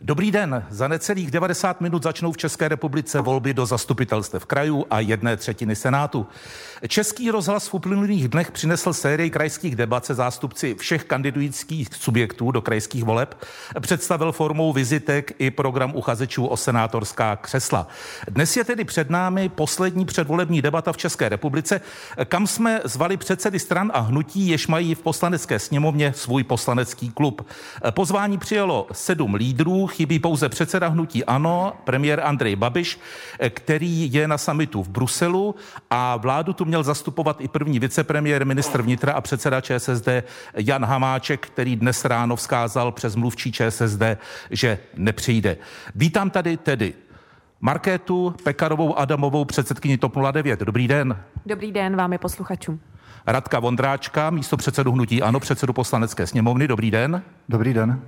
Dobrý den. Za necelých 90 minut začnou v České republice volby do zastupitelstev krajů a jedné třetiny Senátu. Český rozhlas v uplynulých dnech přinesl sérii krajských debat se zástupci všech kandidujících subjektů do krajských voleb. Představil formou vizitek i program uchazečů o senátorská křesla. Dnes je tedy před námi poslední předvolební debata v České republice, kam jsme zvali předsedy stran a hnutí, jež mají v poslanecké sněmovně svůj poslanecký klub. Pozvání přijelo sedm lídrů, chybí pouze předseda hnutí ANO, premiér Andrej Babiš, který je na samitu v Bruselu a vládu tu měl zastupovat i první vicepremiér, ministr vnitra a předseda ČSSD Jan Hamáček, který dnes ráno vzkázal přes mluvčí ČSSD, že nepřijde. Vítám tady tedy Markétu Pekarovou Adamovou, předsedkyni TOP 09. Dobrý den. Dobrý den vám je posluchačům. Radka Vondráčka, místo předsedu hnutí ANO, předsedu poslanecké sněmovny. Dobrý den. Dobrý den.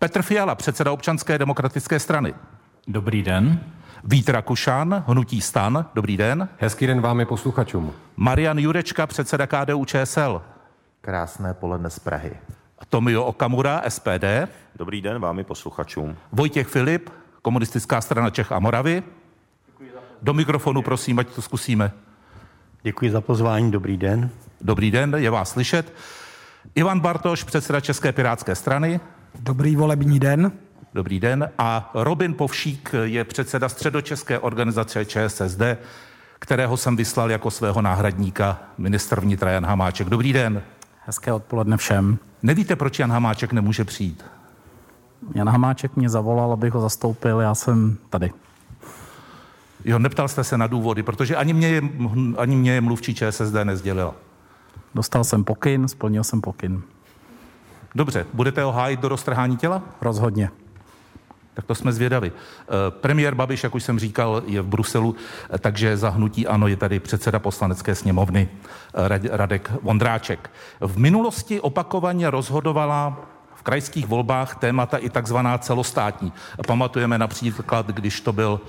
Petr Fiala, předseda občanské demokratické strany. Dobrý den. Vít Rakušan, hnutí stan. Dobrý den. Hezký den vám je posluchačům. Marian Jurečka, předseda KDU ČSL. Krásné poledne z Prahy. Tomio Okamura, SPD. Dobrý den vám i posluchačům. Vojtěch Filip, komunistická strana Čech a Moravy. Do mikrofonu prosím, ať to zkusíme. Děkuji za pozvání, dobrý den. Dobrý den, je vás slyšet. Ivan Bartoš, předseda České pirátské strany. Dobrý volební den. Dobrý den. A Robin Povšík je předseda středočeské organizace ČSSD, kterého jsem vyslal jako svého náhradníka ministr vnitra Jan Hamáček. Dobrý den. Hezké odpoledne všem. Nevíte, proč Jan Hamáček nemůže přijít? Jan Hamáček mě zavolal, abych ho zastoupil, já jsem tady. Jo, neptal jste se na důvody, protože ani mě, ani mě mluvčí ČSSD nezdělila. Dostal jsem pokyn, splnil jsem pokyn. Dobře, budete ho hájit do roztrhání těla? Rozhodně. Tak to jsme zvědavi. Premiér Babiš, jak už jsem říkal, je v Bruselu, takže za hnutí ano je tady předseda poslanecké sněmovny Radek Vondráček. V minulosti opakovaně rozhodovala v krajských volbách témata i takzvaná celostátní. Pamatujeme například, když to byl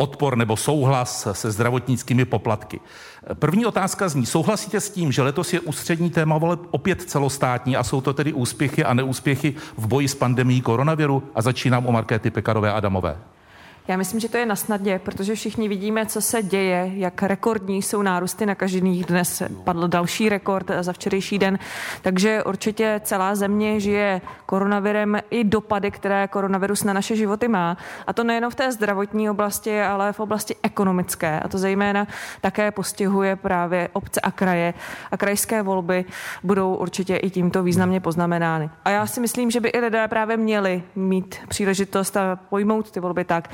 odpor nebo souhlas se zdravotnickými poplatky. První otázka zní, souhlasíte s tím, že letos je ústřední téma voleb opět celostátní a jsou to tedy úspěchy a neúspěchy v boji s pandemí koronaviru? A začínám u Markéty Pekarové Adamové. Já myslím, že to je na snadě, protože všichni vidíme, co se děje, jak rekordní jsou nárůsty nakažených. Dnes padl další rekord za včerejší den, takže určitě celá země žije koronavirem i dopady, které koronavirus na naše životy má. A to nejenom v té zdravotní oblasti, ale v oblasti ekonomické. A to zejména také postihuje právě obce a kraje. A krajské volby budou určitě i tímto významně poznamenány. A já si myslím, že by i lidé právě měli mít příležitost a pojmout ty volby tak,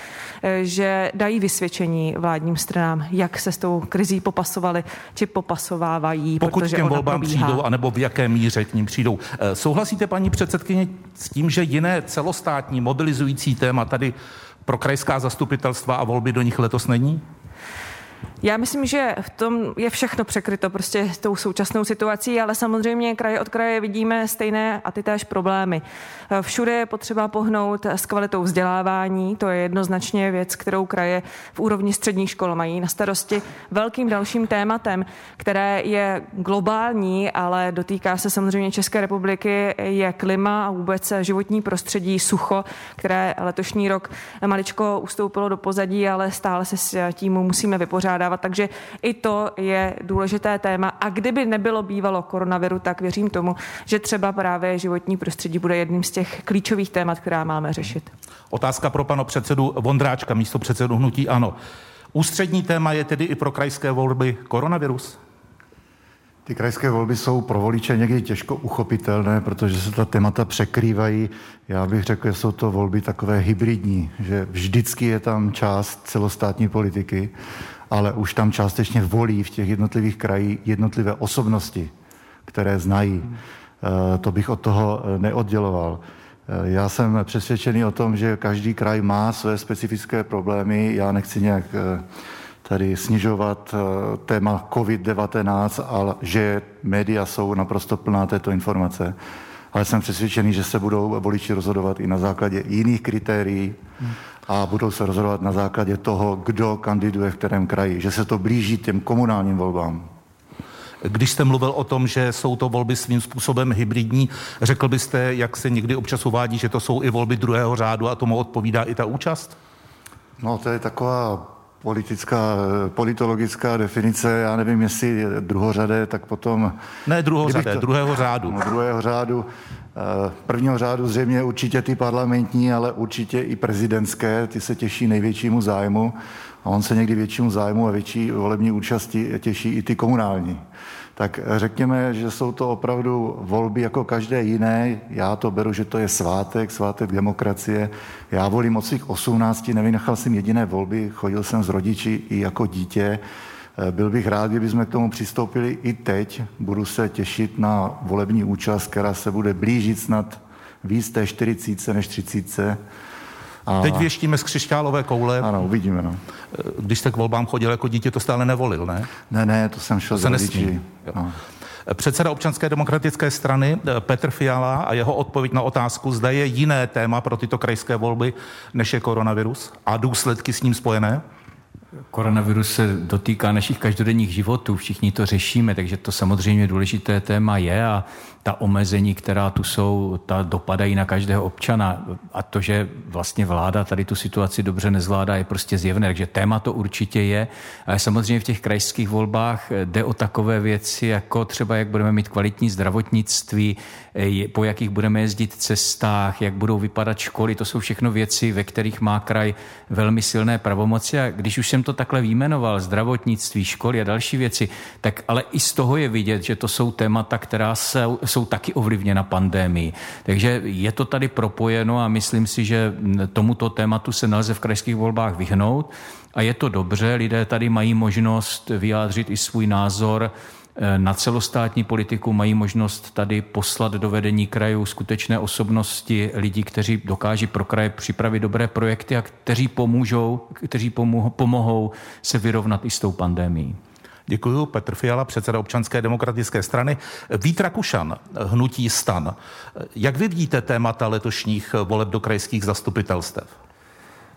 že dají vysvědčení vládním stranám, jak se s tou krizí popasovali, či popasovávají. Pokud protože k těm volbám probíhá. přijdou, anebo v jaké míře k ním přijdou. Eh, Souhlasíte, paní předsedkyně, s tím, že jiné celostátní mobilizující téma tady pro krajská zastupitelstva a volby do nich letos není? Já myslím, že v tom je všechno překryto prostě tou současnou situací, ale samozřejmě kraje od kraje vidíme stejné a ty též problémy. Všude je potřeba pohnout s kvalitou vzdělávání, to je jednoznačně věc, kterou kraje v úrovni středních škol mají na starosti. Velkým dalším tématem, které je globální, ale dotýká se samozřejmě České republiky, je klima a vůbec životní prostředí, sucho, které letošní rok maličko ustoupilo do pozadí, ale stále se s tím musíme vypořádávat. Takže i to je důležité téma. A kdyby nebylo bývalo koronaviru, tak věřím tomu, že třeba právě životní prostředí bude jedním z těch klíčových témat, která máme řešit. Otázka pro pana předsedu Vondráčka, místo předsedu hnutí ANO. Ústřední téma je tedy i pro krajské volby koronavirus? Ty krajské volby jsou pro voliče někdy těžko uchopitelné, protože se ta témata překrývají. Já bych řekl, že jsou to volby takové hybridní, že vždycky je tam část celostátní politiky, ale už tam částečně volí v těch jednotlivých krajích jednotlivé osobnosti, které znají. Eh, To bych od toho eh, neodděloval. Eh, Já jsem přesvědčený o tom, že každý kraj má své specifické problémy. Já nechci nějak tady snižovat téma COVID-19, ale že média jsou naprosto plná této informace. Ale jsem přesvědčený, že se budou voliči rozhodovat i na základě jiných kritérií a budou se rozhodovat na základě toho, kdo kandiduje v kterém kraji. Že se to blíží těm komunálním volbám. Když jste mluvil o tom, že jsou to volby svým způsobem hybridní, řekl byste, jak se někdy občas uvádí, že to jsou i volby druhého řádu a tomu odpovídá i ta účast? No, to je taková politická, politologická definice, já nevím, jestli druhořadé, tak potom... Ne druhořadé, to, druhého řádu. No, druhého řádu. Eh, prvního řádu zřejmě určitě ty parlamentní, ale určitě i prezidentské, ty se těší největšímu zájmu a on se někdy většímu zájmu a větší volební účasti těší i ty komunální. Tak řekněme, že jsou to opravdu volby jako každé jiné. Já to beru, že to je svátek, svátek demokracie. Já volím od svých 18, nevynechal jsem jediné volby, chodil jsem s rodiči i jako dítě. Eh, byl bych rád, kdyby jsme k tomu přistoupili i teď. Budu se těšit na volební účast, která se bude blížit snad víc té 40 než 30. A... Teď věštíme z křišťálové koule. Ano, uvidíme. No. Eh, když jste k volbám chodil jako dítě, to stále nevolil, ne? Ne, ne, to jsem šel to se No. Eh, předseda občanské demokratické strany Petr Fiala a jeho odpověď na otázku, zda je jiné téma pro tyto krajské volby, než je koronavirus a důsledky s ním spojené? Koronavirus se dotýká našich každodenních životů, všichni to řešíme, takže to samozřejmě důležité téma je a ta omezení, která tu jsou, ta dopadají na každého občana. A to, že vlastně vláda tady tu situaci dobře nezvládá, je prostě zjevné. Takže téma to určitě je. Ale samozřejmě v těch krajských volbách jde o takové věci, jako třeba jak budeme mít kvalitní zdravotnictví, po jakých budeme jezdit cestách, jak budou vypadat školy. To jsou všechno věci, ve kterých má kraj velmi silné pravomoci. A když už jsem to takhle výjmenoval, zdravotnictví, školy a další věci, tak ale i z toho je vidět, že to jsou témata, která jsou, jsou taky ovlivněna pandémií. Takže je to tady propojeno a myslím si, že tomuto tématu se nelze v krajských volbách vyhnout. A je to dobře, lidé tady mají možnost vyjádřit i svůj názor na celostátní politiku, mají možnost tady poslat do vedení krajů skutečné osobnosti lidí, kteří dokáží pro kraje připravit dobré projekty a kteří pomůžou, kteří pomohou se vyrovnat i s tou pandémií. Děkuji. Petr Fiala, předseda občanské demokratické strany. Vít Rakušan, hnutí stan. Jak vy vidíte témata letošních voleb do krajských zastupitelstev?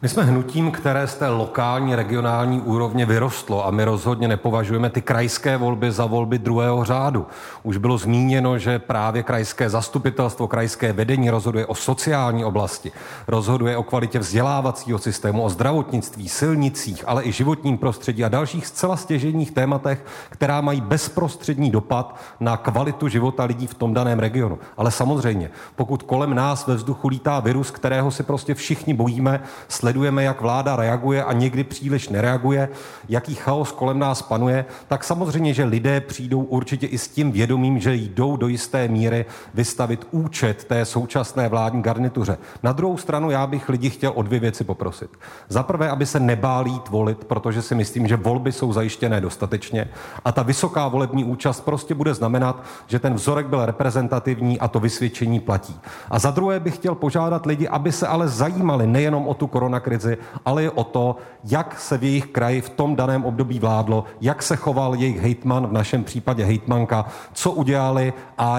My jsme hnutím, které z té lokální, regionální úrovně vyrostlo a my rozhodně nepovažujeme ty krajské volby za volby druhého řádu. Už bylo zmíněno, že právě krajské zastupitelstvo, krajské vedení rozhoduje o sociální oblasti, rozhoduje o kvalitě vzdělávacího systému, o zdravotnictví, silnicích, ale i životním prostředí a dalších zcela stěženích tématech, která mají bezprostřední dopad na kvalitu života lidí v tom daném regionu. Ale samozřejmě, pokud kolem nás ve vzduchu lítá virus, kterého si prostě všichni bojíme, sledujeme, jak vláda reaguje a někdy příliš nereaguje, jaký chaos kolem nás panuje, tak samozřejmě, že lidé přijdou určitě i s tím vědomím, že jdou do jisté míry vystavit účet té současné vládní garnituře. Na druhou stranu já bych lidi chtěl o dvě věci poprosit. Za prvé, aby se nebáli volit, protože si myslím, že volby jsou zajištěné dostatečně a ta vysoká volební účast prostě bude znamenat, že ten vzorek byl reprezentativní a to vysvědčení platí. A za druhé bych chtěl požádat lidi, aby se ale zajímali nejenom o tu korona koronakrizi, ale i o to, jak se v jejich kraji v tom daném období vládlo, jak se choval jejich hejtman, v našem případě hejtmanka, co udělali a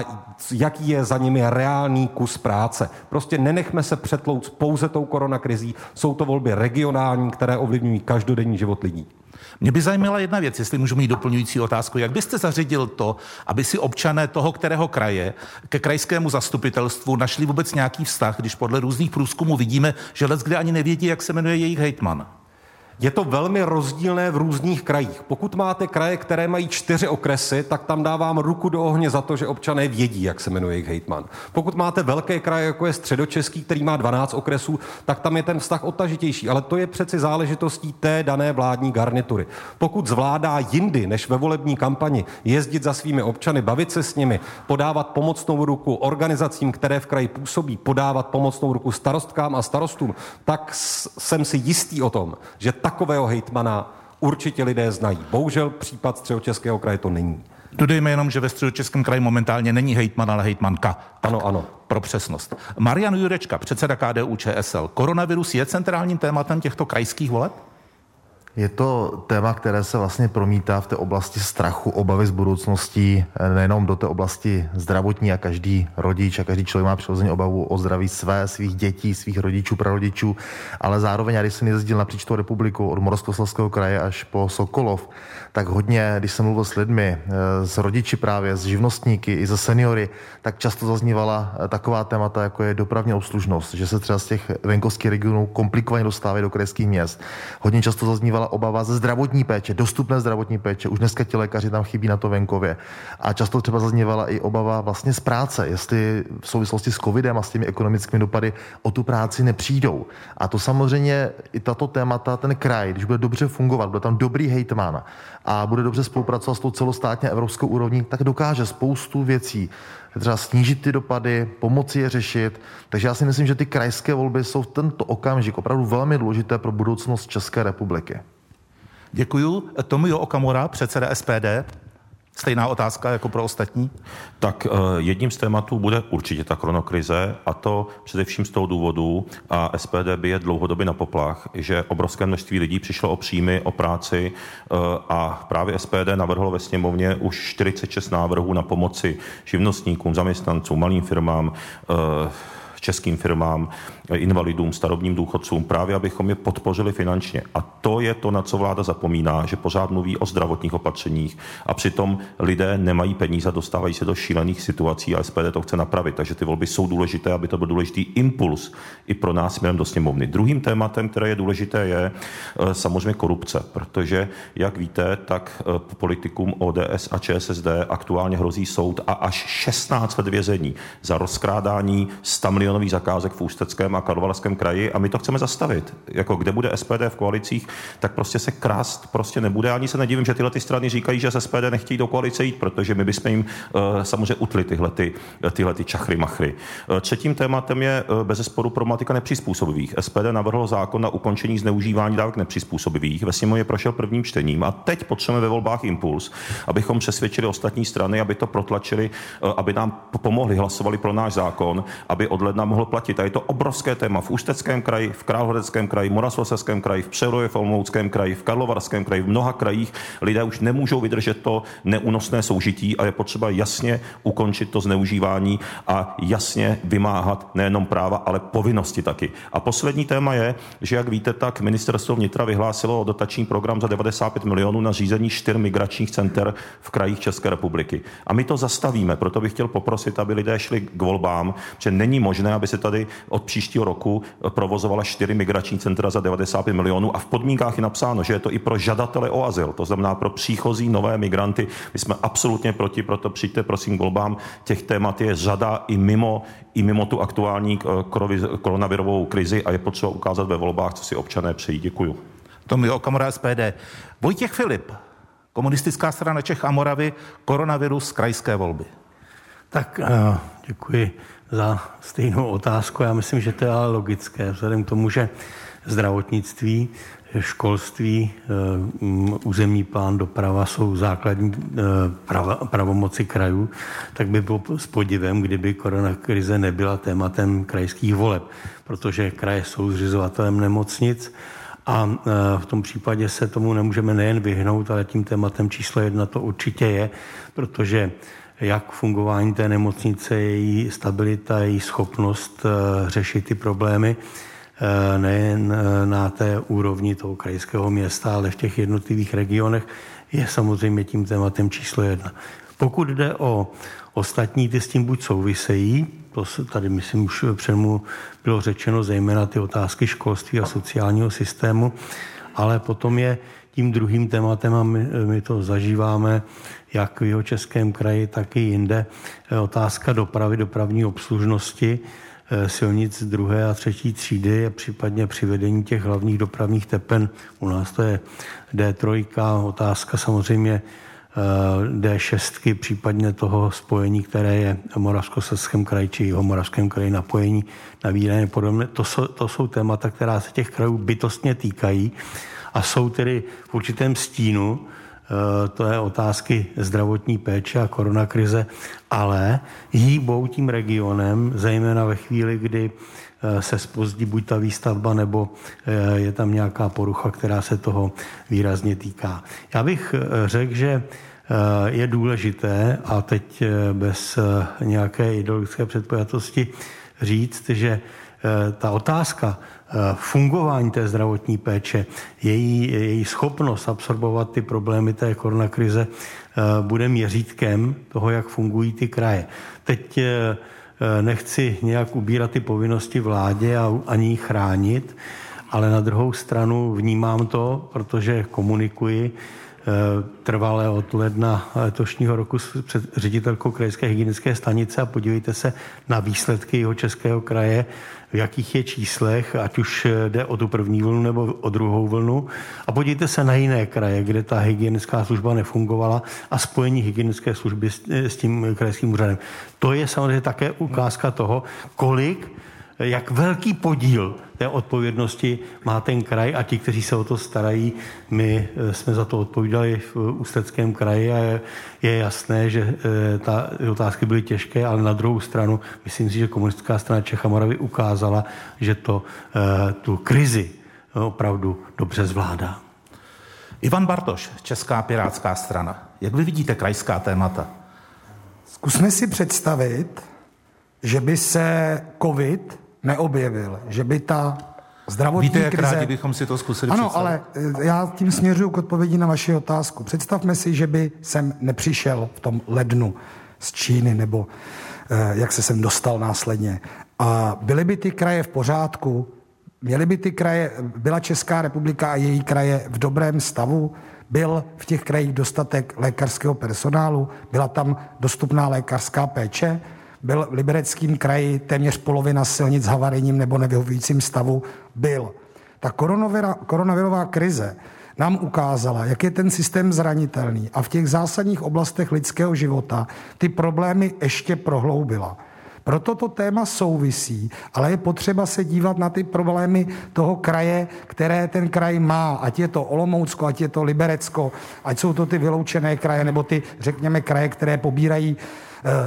jaký je za nimi reálný kus práce. Prostě nenechme se přetlouct pouze tou koronakrizí. Jsou to volby regionální, které ovlivňují každodenní život lidí. Mě by zajímala jedna věc, jestli můžu mít doplňující otázku. Jak byste zařídil to, aby si občané toho, kterého kraje, ke krajskému zastupitelstvu našli vůbec nějaký vztah, když podle různých průzkumů vidíme, že kde ani nevědí, jak se jmenuje jejich hejtman? Je to velmi rozdílné v různých krajích. Pokud máte kraje, které mají čtyři okresy, tak tam dávám ruku do ohně za to, že občané vědí, jak se jmenuje jejich hejtman. Pokud máte velké kraje, jako je středočeský, který má 12 okresů, tak tam je ten vztah odtažitější. Ale to je přeci záležitostí té dané vládní garnitury. Pokud zvládá jindy než ve volební kampani jezdit za svými občany, bavit se s nimi, podávat pomocnou ruku organizacím, které v kraji působí, podávat pomocnou ruku starostkám a starostům, tak jsem si jistý o tom, že tak takového hejtmana určitě lidé znají. Bohužel případ středočeského kraje to není. Dodejme jenom, že ve středočeském kraji momentálně není hejtman, ale hejtmanka. Ano, ano. Pro přesnost. Marian Jurečka, předseda KDU ČSL. Koronavirus je centrálním tématem těchto krajských voleb? Je to téma, které se vlastně promítá v té oblasti strachu, obavy z budoucností, nejenom do té oblasti zdravotní a každý rodič a každý člověk má přirozeně obavu o zdraví své, svých dětí, svých rodičů, prarodičů, ale zároveň, když jsem jezdil napříč tou republiku od Moravskoslezského kraje až po Sokolov, tak hodně, když jsem mluvil s lidmi, eh, s rodiči právě, s živnostníky i se seniory, tak často zaznívala eh, taková témata, jako je dopravní obslužnost, že se třeba z těch venkovských regionů komplikovaně dostávají do krajských měst. Hodně často zaznívala obava ze zdravotní péče, dostupné zdravotní péče. Už dneska ti lékaři tam chybí na to venkově. A často třeba zaznívala i obava vlastně z práce, jestli v souvislosti s covidem a s těmi ekonomickými dopady o tu práci nepřijdou. A to samozřejmě i tato témata, ten kraj, když bude dobře fungovat, bude tam dobrý hejtman a bude dobře spolupracovat s tou celostátně evropskou úrovní, tak dokáže spoustu věcí třeba snížit ty dopady, pomoci je řešit. Takže já si myslím, že ty krajské volby jsou v tento okamžik opravdu velmi důležité pro budoucnost České republiky. Děkuju. Tomio Okamura, předseda SPD. Stejná otázka jako pro ostatní? Tak eh, jedním z tématů bude určitě ta koronakrize a to především z toho důvodu, a SPD by je dlouhodobě na poplach, že obrovské množství lidí přišlo o příjmy, o práci eh, a právě SPD navrhlo ve sněmovně už 46 návrhů na pomoci živnostníkům, zaměstnancům, malým firmám, eh, českým firmám, invalidům, starobním důchodcům, právě abychom je podpořili finančně. A to je to, na co vláda zapomíná, že pořád mluví o zdravotních opatřeních a přitom lidé nemají peníze a dostávají se do šílených situací a SPD to chce napravit. Takže ty volby jsou důležité, aby to byl důležitý impuls i pro nás směrem do sněmovny. Druhým tématem, které je důležité, je eh, samozřejmě korupce, protože, jak víte, tak eh, politikům ODS a ČSSD aktuálně hrozí soud a až 16 let vězení za rozkrádání 100 milionových zakázek v Ústeckém a Karlovarském kraji a my to chceme zastavit. Jako kde bude SPD v koalicích, tak prostě se krást prostě nebude. Ani se nedivím, že tyhle ty strany říkají, že z SPD nechtějí do koalice jít, protože my bychom jim uh, samozřejmě utli tyhle, ty, tyhle ty čachry machry. Uh, třetím tématem je bez sporu problematika nepřizpůsobivých. SPD navrhlo zákon na ukončení zneužívání dávek nepřizpůsobivých. Ve sněmovně prošel prvním čtením a teď potřebujeme ve volbách impuls, abychom přesvědčili ostatní strany, aby to protlačili, aby nám pomohli, hlasovali pro náš zákon, aby od ledna mohl platit. A je to obrovské obrovské téma v Ústeckém kraji, v Královéhradeckém kraji, Moravskoslezském kraji, v Přerově, v Olomouckém kraji, v Karlovarském kraji, v mnoha krajích lidé už nemůžou vydržet to neúnosné soužití a je potřeba jasně ukončit to zneužívání a jasně vymáhat nejenom práva, ale povinnosti taky. A poslední téma je, že jak víte, tak ministerstvo vnitra vyhlásilo dotační program za 95 milionů na řízení čtyř migračních center v krajích České republiky. A my to zastavíme, proto bych chtěl poprosit, aby lidé šli k volbám, že není možné, aby se tady od příštího příštího roku provozovala čtyři migrační centra za 95 milionů a v podmínkách je napsáno, že je to i pro žadatele o azyl, to znamená pro příchozí nové migranty. My jsme absolutně proti, proto přijďte prosím k volbám. Těch témat je řada i mimo, i mimo tu aktuální eh, koronavirovou krizi a je potřeba ukázat ve volbách, co si občané přejí. Děkuju. Tomi Okamura SPD. Vojtěch Filip, komunistická strana Čech a Moravy, koronavirus, krajské volby. Tak eh, děkuji za stejnou otázku. Já myslím, že to je ale logické, vzhledem k tomu, že zdravotnictví, školství, eh, územní plán, doprava jsou základní eh, pravomoci krajů, tak by bylo s podivem, kdyby koronakrize nebyla tématem krajských voleb, protože kraje jsou zřizovatelem nemocnic a eh, v tom případě se tomu nemůžeme nejen vyhnout, ale tím tématem číslo jedna to určitě je, protože jak fungování té nemocnice, její stabilita, její schopnost eh, řešit ty problémy eh, nejen eh, na té úrovni toho krajského města, ale v těch jednotlivých regionech, je samozřejmě tím tématem číslo jedna. Pokud jde o ostatní, ty s tím buď souvisejí, to tady myslím už předmu bylo řečeno, zejména ty otázky školství a sociálního systému, ale potom je tím druhým tématem, a my, my to zažíváme, jak v jeho českém kraji, tak i jinde. Eh, otázka dopravy, dopravní obslužnosti eh, silnic druhé a třetí třídy a případně přivedení těch hlavních dopravních tepen. U nás to je D3, otázka samozřejmě eh, D6, případně toho spojení, které je v Moravskoslezském kraji či jeho Moravském kraji napojení na Vídeň podobně. To jsou, to jsou témata, která se těch krajů bytostně týkají a jsou tedy v určitém stínu Eh, to je otázky zdravotní péče a koronakrize, ale hýbou tím regionem, zejména ve chvíli, kdy se spozdí buď ta výstavba, nebo je tam nějaká porucha, která se toho výrazně týká. Já bych řekl, že je důležité, a teď bez nějaké ideologické předpojatosti, říct, že ta otázka fungování té zdravotní péče, její, její schopnost absorbovat ty problémy té koronakrize bude měřítkem toho, jak fungují ty kraje. Teď nechci nějak ubírat ty povinnosti vládě a ani ji chránit, ale na druhou stranu vnímám to, protože komunikuji trvalé od ledna letošního roku s ředitelkou krajské hygienické stanice a podívejte se na výsledky jeho českého kraje, v jakých je číslech, ať už jde o tu první vlnu nebo o druhou vlnu. A podívejte se na jiné kraje, kde ta hygienická služba nefungovala a spojení hygienické služby s tím krajským úřadem. To je samozřejmě také ukázka toho, kolik jak velký podíl té odpovědnosti má ten kraj a ti, kteří se o to starají. My eh, jsme za to odpovídali v Ústeckém kraji a je, jasné, že eh, ta otázky byly těžké, ale na druhou stranu myslím si, že komunistická strana Čech a Moravy ukázala, že to eh, tu krizi opravdu dobře zvládá. Ivan Bartoš, Česká pirátská strana. Jak vy vidíte krajská témata? Zkusme si představit, že by se COVID neobjevil, že by ta zdravotní Víte, jak krize... rádi bychom si to zkusili Ano, představit? ale eh, já tím směřuju k odpovědi na vaši otázku. Představme si, že by sem nepřišel v tom lednu z Číny, nebo eh, jak se sem dostal následně. A byly by ty kraje v pořádku, měly by ty kraje, byla Česká republika a její kraje v dobrém stavu, byl v těch krajích dostatek lékařského personálu, byla tam dostupná lékařská péče, byl v Libereckém kraji téměř polovina silnic havarijním nebo nevyhovujícím stavu, byl. Ta koronavirová krize nám ukázala, jak je ten systém zranitelný a v těch zásadních oblastech lidského života ty problémy ještě prohloubila. Proto to téma souvisí, ale je potřeba se dívat na ty problémy toho kraje, které ten kraj má, ať je to Olomoucko, ať je to Liberecko, ať jsou to ty vyloučené kraje, nebo ty, řekněme, kraje, které pobírají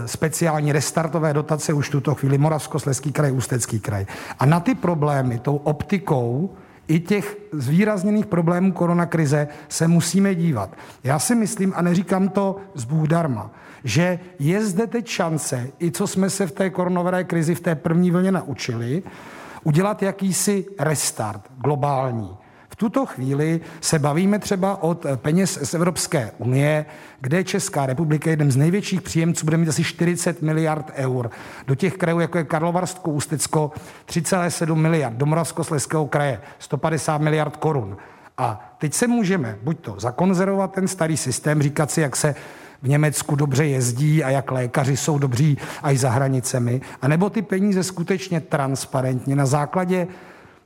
speciální restartové dotace už tuto chvíli Moravskosleský kraj, Ústecký kraj. A na ty problémy tou optikou i těch zvýrazněných problémů koronakrize se musíme dívat. Já si myslím, a neříkám to z darma, že je zde teď šance, i co jsme se v té koronavirové krizi v té první vlně naučili, udělat jakýsi restart globální. V tuto chvíli se bavíme třeba od peněz z Evropské unie, kde Česká republika je jedním z největších příjemců, bude mít asi 40 miliard eur. Do těch krajů, jako je Karlovarsko, Ústecko, 3,7 miliard. Do Moravskoslezského kraje 150 miliard korun. A teď se můžeme buď to zakonzervovat ten starý systém, říkat si, jak se v Německu dobře jezdí a jak lékaři jsou dobří i za hranicemi, anebo ty peníze skutečně transparentně na základě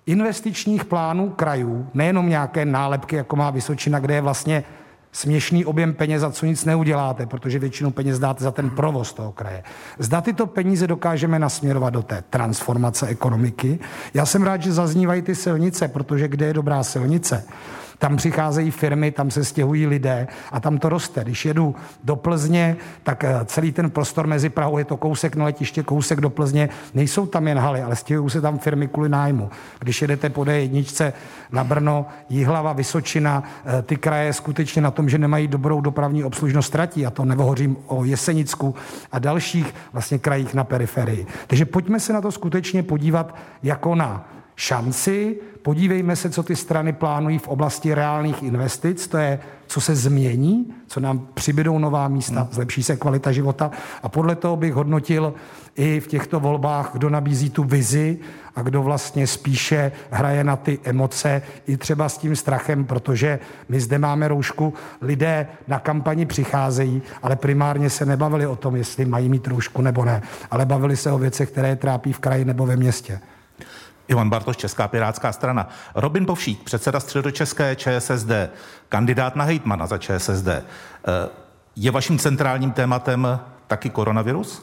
investičních plánů krajů, nejenom nějaké nálepky, jako má Vysočina, kde je vlastně směšný objem peněz, za co nic neuděláte, protože většinu peněz dáte za ten provoz toho kraje. Zda tyto peníze dokážeme nasměrovat do té transformace ekonomiky. Já jsem rád, že zaznívají ty silnice, protože kde je dobrá silnice, tam přicházejí firmy, tam se stěhují lidé a tam to roste. Když jedu do Plzně, tak eh, celý ten prostor mezi Prahou je to kousek na letiště, kousek do Plzně. Nejsou tam jen haly, ale stěhují se tam firmy kvůli nájmu. Když jedete po D1 na Brno, Jihlava, Vysočina, eh, ty kraje skutečně na tom, že nemají dobrou dopravní obslužnost ztratí. A to nehovořím o Jesenicku a dalších vlastně krajích na periferii. Takže pojďme se na to skutečně podívat jako na šanci. Podívejme se, co ty strany plánují v oblasti reálných investic, to je, co se změní, co nám přibydou nová místa, hmm. zlepší se kvalita života a podle toho bych hodnotil i v těchto volbách, kdo nabízí tu vizi a kdo vlastně spíše hraje na ty emoce, i třeba s tím strachem, protože my zde máme roušku, lidé na kampani přicházejí, ale primárně se nebavili o tom, jestli mají mít roušku nebo ne, ale bavili se o věcech, které trápí v kraji nebo ve městě. Ivan Bartoš, Česká pirátská strana. Robin Povšík, předseda středočeské ČSSD, kandidát na hejtmana za ČSSD. Eh, je vaším centrálním tématem taky koronavirus?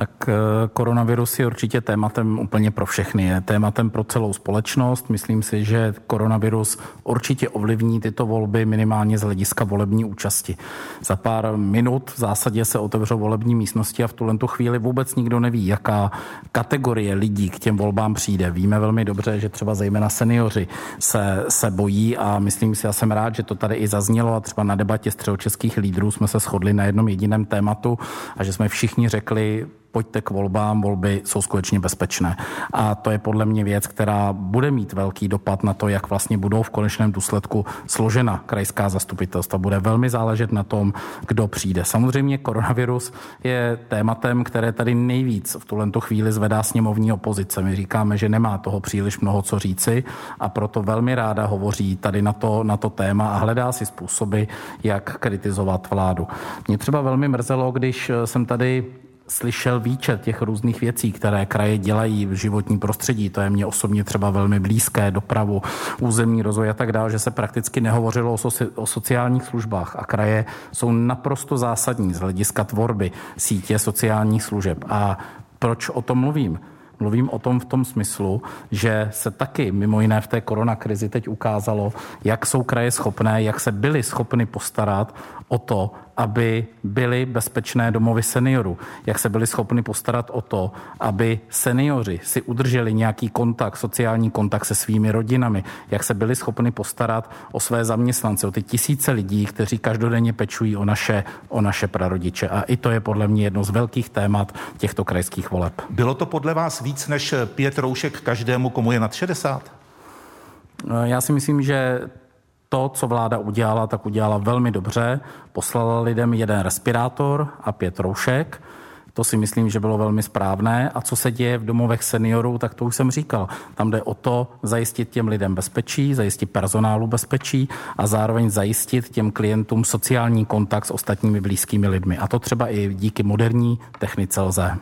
Tak eh, koronavirus je určitě tématem úplně pro všechny. Je tématem pro celou společnost. Myslím si, že koronavirus určitě ovlivní tyto volby minimálně z hlediska volební účasti. Za pár minut v zásadě se otevřou volební místnosti a v tuhle chvíli vůbec nikdo neví, jaká kategorie lidí k těm volbám přijde. Víme velmi dobře, že třeba zejména seniori se, se bojí a myslím si, já jsem rád, že to tady i zaznělo a třeba na debatě středočeských lídrů jsme se shodli na jednom jediném tématu a že jsme všichni řekli, pojďte k volbám, volby jsou skutečně bezpečné. A to je podle mě věc, která bude mít velký dopad na to, jak vlastně budou v konečném důsledku složena krajská zastupitelstva. Bude velmi záležet na tom, kdo přijde. Samozřejmě koronavirus je tématem, které tady nejvíc v tuhle chvíli zvedá sněmovní opozice. My říkáme, že nemá toho příliš mnoho co říci a proto velmi ráda hovoří tady na to, na to téma a hledá si způsoby, jak kritizovat vládu. Mě třeba velmi mrzelo, když jsem tady slyšel výčet těch různých věcí, které kraje dělají v životní prostředí, to je mě osobně třeba velmi blízké, dopravu, územní rozvoj a tak dále, že se prakticky nehovořilo o, soci, o sociálních službách a kraje jsou naprosto zásadní z hlediska tvorby sítě sociálních služeb. A proč o tom mluvím? Mluvím o tom v tom smyslu, že se taky mimo jiné v té koronakrizi teď ukázalo, jak jsou kraje schopné, jak se byly schopny postarat o to, aby byly bezpečné domovy seniorů, jak se byli schopni postarat o to, aby seniori si udrželi nějaký kontakt, sociální kontakt se svými rodinami, jak se byli schopni postarat o své zaměstnance, o ty tisíce lidí, kteří každodenně pečují o naše, o naše prarodiče. A i to je podle mě jedno z velkých témat těchto krajských voleb. Bylo to podle vás víc než pět roušek každému, komu je nad 60? Já si myslím, že to, co vláda udělala, tak udělala velmi dobře. Poslala lidem jeden respirátor a pět roušek. To si myslím, že bylo velmi správné. A co se děje v domovech seniorů, tak to už jsem říkal. Tam jde o to zajistit těm lidem bezpečí, zajistit personálu bezpečí a zároveň zajistit těm klientům sociální kontakt s ostatními blízkými lidmi. A to třeba i díky moderní technice lze.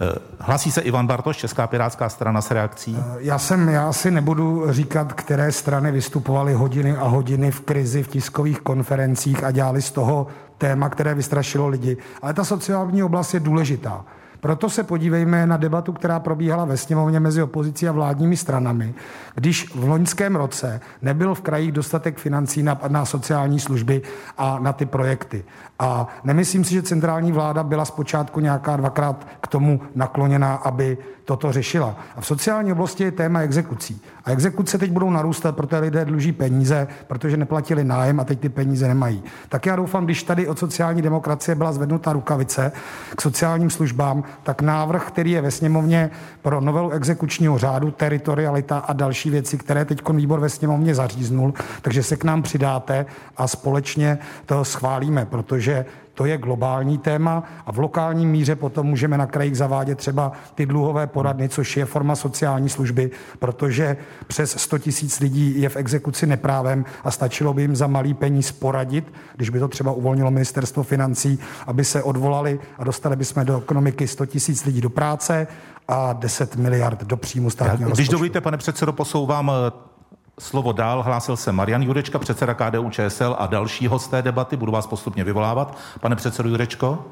Eh, hlásí se Ivan Bartoš, Česká pirátská strana s reakcí? Eh, já jsem, já si nebudu říkat, které strany vystupovaly hodiny a hodiny v krizi, v tiskových konferencích a dělali z toho téma, které vystrašilo lidi. Ale ta sociální oblast je důležitá. Proto se podívejme na debatu, která probíhala ve sněmovně mezi opozicí a vládními stranami, když v loňském roce nebyl v krajích dostatek financí na, na sociální služby a na ty projekty. A nemyslím si, že centrální vláda byla zpočátku nějaká dvakrát k tomu nakloněná, aby toto řešila. A v sociální oblasti je téma exekucí. A exekuce teď budou narůstat, protože lidé dluží peníze, protože neplatili nájem a teď ty peníze nemají. Tak já doufám, když tady od sociální demokracie byla zvednuta rukavice k sociálním službám, tak návrh, který je ve sněmovně pro novelu exekučního řádu, teritorialita a další věci, které teď výbor ve sněmovně zaříznul, takže se k nám přidáte a společně to schválíme, protože to je globální téma a v lokální míře potom můžeme na krajích zavádět třeba ty dluhové poradny, což je forma sociální služby, protože přes 100 tisíc lidí je v exekuci neprávem a stačilo by jim za malý peníz poradit, když by to třeba uvolnilo ministerstvo financí, aby se odvolali a dostali bychom do ekonomiky 100 tisíc lidí do práce a 10 miliard do příjmu státního Když dovolíte, pane předsedo, posouvám slovo dál. Hlásil se Marian Jurečka, předseda KDU ČSL a další hosté debaty. Budu vás postupně vyvolávat. Pane předsedo Jurečko.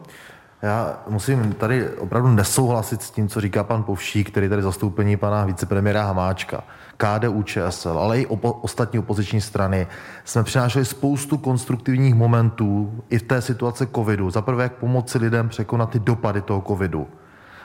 Já musím tady opravdu nesouhlasit s tím, co říká pan Povšík, který tady zastoupení pana vicepremiéra Hamáčka. KDU, ČSL, ale i opo- ostatní opoziční strany jsme přinášeli spoustu konstruktivních momentů i v té situace covidu. Za prvé, jak pomoci lidem překonat ty dopady toho covidu.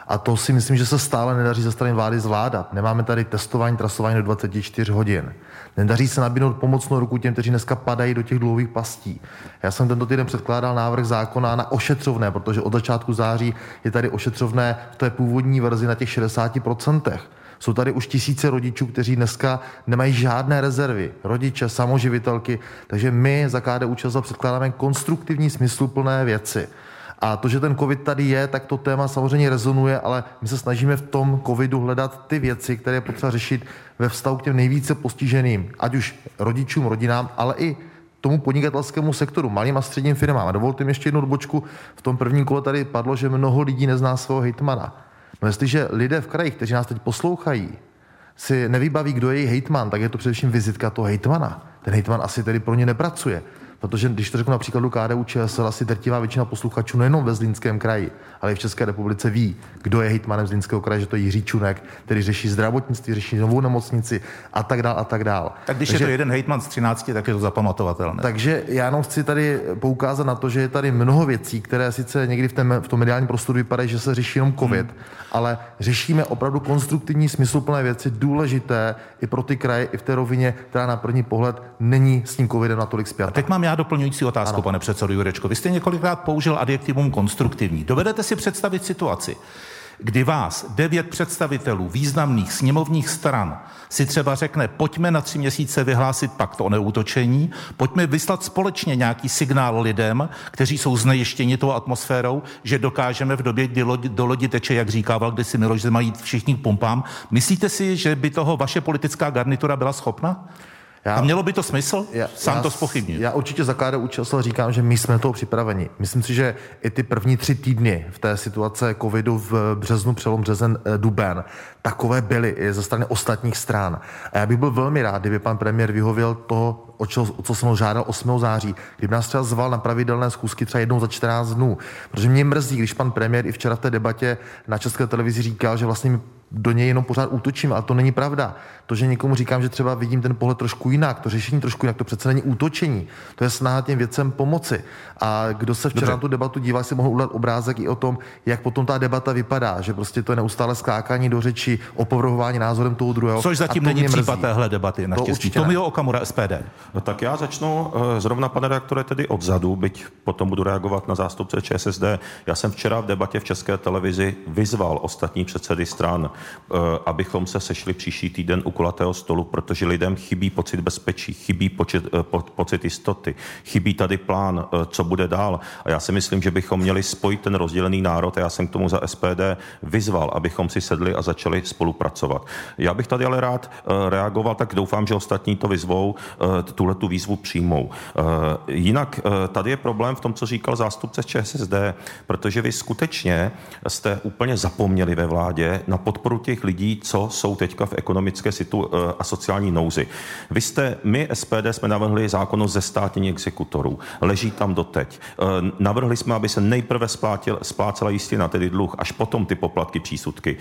A to si myslím, že se stále nedaří ze strany vlády zvládat. Nemáme tady testování, trasování do 24 hodin. Nedaří se nabídnout pomocnou ruku těm, kteří dneska padají do těch dluhových pastí. Já jsem tento týden předkládal návrh zákona na ošetřovné, protože od začátku září je tady ošetřovné v té původní verzi na těch 60%. Jsou tady už tisíce rodičů, kteří dneska nemají žádné rezervy. Rodiče, samoživitelky. Takže my za KDU ČSL předkládáme konstruktivní, smysluplné věci. A to, že ten covid tady je, tak to téma samozřejmě rezonuje, ale my se snažíme v tom covidu hledat ty věci, které je potřeba řešit ve vztahu k těm nejvíce postiženým, ať už rodičům, rodinám, ale i tomu podnikatelskému sektoru, malým a středním firmám. A dovolte mi ještě jednu odbočku. V tom prvním kole tady padlo, že mnoho lidí nezná svého hejtmana. No jestliže lidé v krajích, kteří nás teď poslouchají, si nevybaví, kdo je jejich hejtman, tak je to především vizitka toho hejtmana. Ten hejtman asi tedy pro ně nepracuje. Protože když to řeknu například do KDU ČSL, asi drtivá většina posluchačů nejenom ve Zlínském kraji, ale i v České republice ví, kdo je hejtmanem Zlínského kraje, že to je Jiří Čunek, který řeší zdravotnictví, řeší novou nemocnici a tak dál a tak dál. Tak když Takže, je to jeden hejtman z 13, tak je to zapamatovatelné. takže já jenom chci tady poukázat na to, že je tady mnoho věcí, které sice někdy v, tom, v tom mediálním prostoru vypadají, že se řeší jenom COVID, hmm. ale řešíme opravdu konstruktivní, smysluplné věci, důležité i pro ty kraje, i v té rovině, která na první pohled není s tím covidem natolik spjatá. A teď mám já doplňující otázku, ano. pane předsedo Jurečko. Vy jste několikrát použil adjektivum konstruktivní. Dovedete si představit situaci, kdy vás devět představitelů významných sněmovních stran si třeba řekne, pojďme na tři měsíce vyhlásit pakt o neútočení, pojďme vyslat společně nějaký signál lidem, kteří jsou znejištěni tou atmosférou, že dokážeme v době, kdy lodi, do lodi teče, jak říkával kdysi Miloš, že mají všichni k pumpám. Myslíte si, že by toho vaše politická garnitura byla schopna? Já, a mělo by to smysl? Já, Sám já, to spochybnit. Já určitě za KDU ČSL říkám, že my jsme toho připraveni. Myslím si, že i ty první tři týdny v té situace covidu v březnu, přelom březen, eh, duben, takové byly i ze strany ostatních stran. A já bych byl velmi rád, kdyby pan premiér vyhověl to, o, čo, o co jsem ho žádal 8. září, kdyby nás třeba zval na pravidelné schůzky třeba jednou za 14 dnů. Protože mě mrzí, když pan premiér i včera v té debatě na české televizi říkal, že vlastně do něj jenom pořád útočím, ale to není pravda. To, že někomu říkám, že třeba vidím ten pohled trošku jinak, to řešení trošku jinak, to přece není útočení. To je snaha těm věcem pomoci. A kdo se včera Dobře. na tu debatu díval, si mohl udělat obrázek i o tom, jak potom ta debata vypadá, že prostě to je neustále skákání do řeči, opovrhování názorem toho druhého. Což zatím není případ téhle debaty. Naštěstí. To Tomio Okamura, SPD. No, tak já začnu eh, zrovna, pane reaktore, tedy odzadu, byť potom budu reagovat na zástupce ČSSD. Já jsem včera v debatě v České televizi vyzval ostatní předsedy stran, abychom se sešli příští týden u kulatého stolu, protože lidem chybí pocit bezpečí, chybí počet, eh, po, pocit jistoty, chybí tady plán, co bude dál. A já si myslím, že bychom měli spojit ten rozdělený národ a já jsem k tomu za SPD vyzval, abychom si sedli a začali spolupracovat. Já bych tady ale rád reagoval, tak doufám, že ostatní to vyzvou, tuhle tu výzvu přijmou. Jinak tady je problém v tom, co říkal zástupce ČSSD, protože vy skutečně jste úplně zapomněli ve vládě na podporu těch lidí, co jsou teďka v ekonomické situ a sociální nouzi. Vy jste, my SPD jsme navrhli zákon o zestátnění exekutorů. Leží tam doteď. Navrhli jsme, aby se nejprve splátil, splácela jistina, tedy dluh, až potom ty poplatky, přísudky.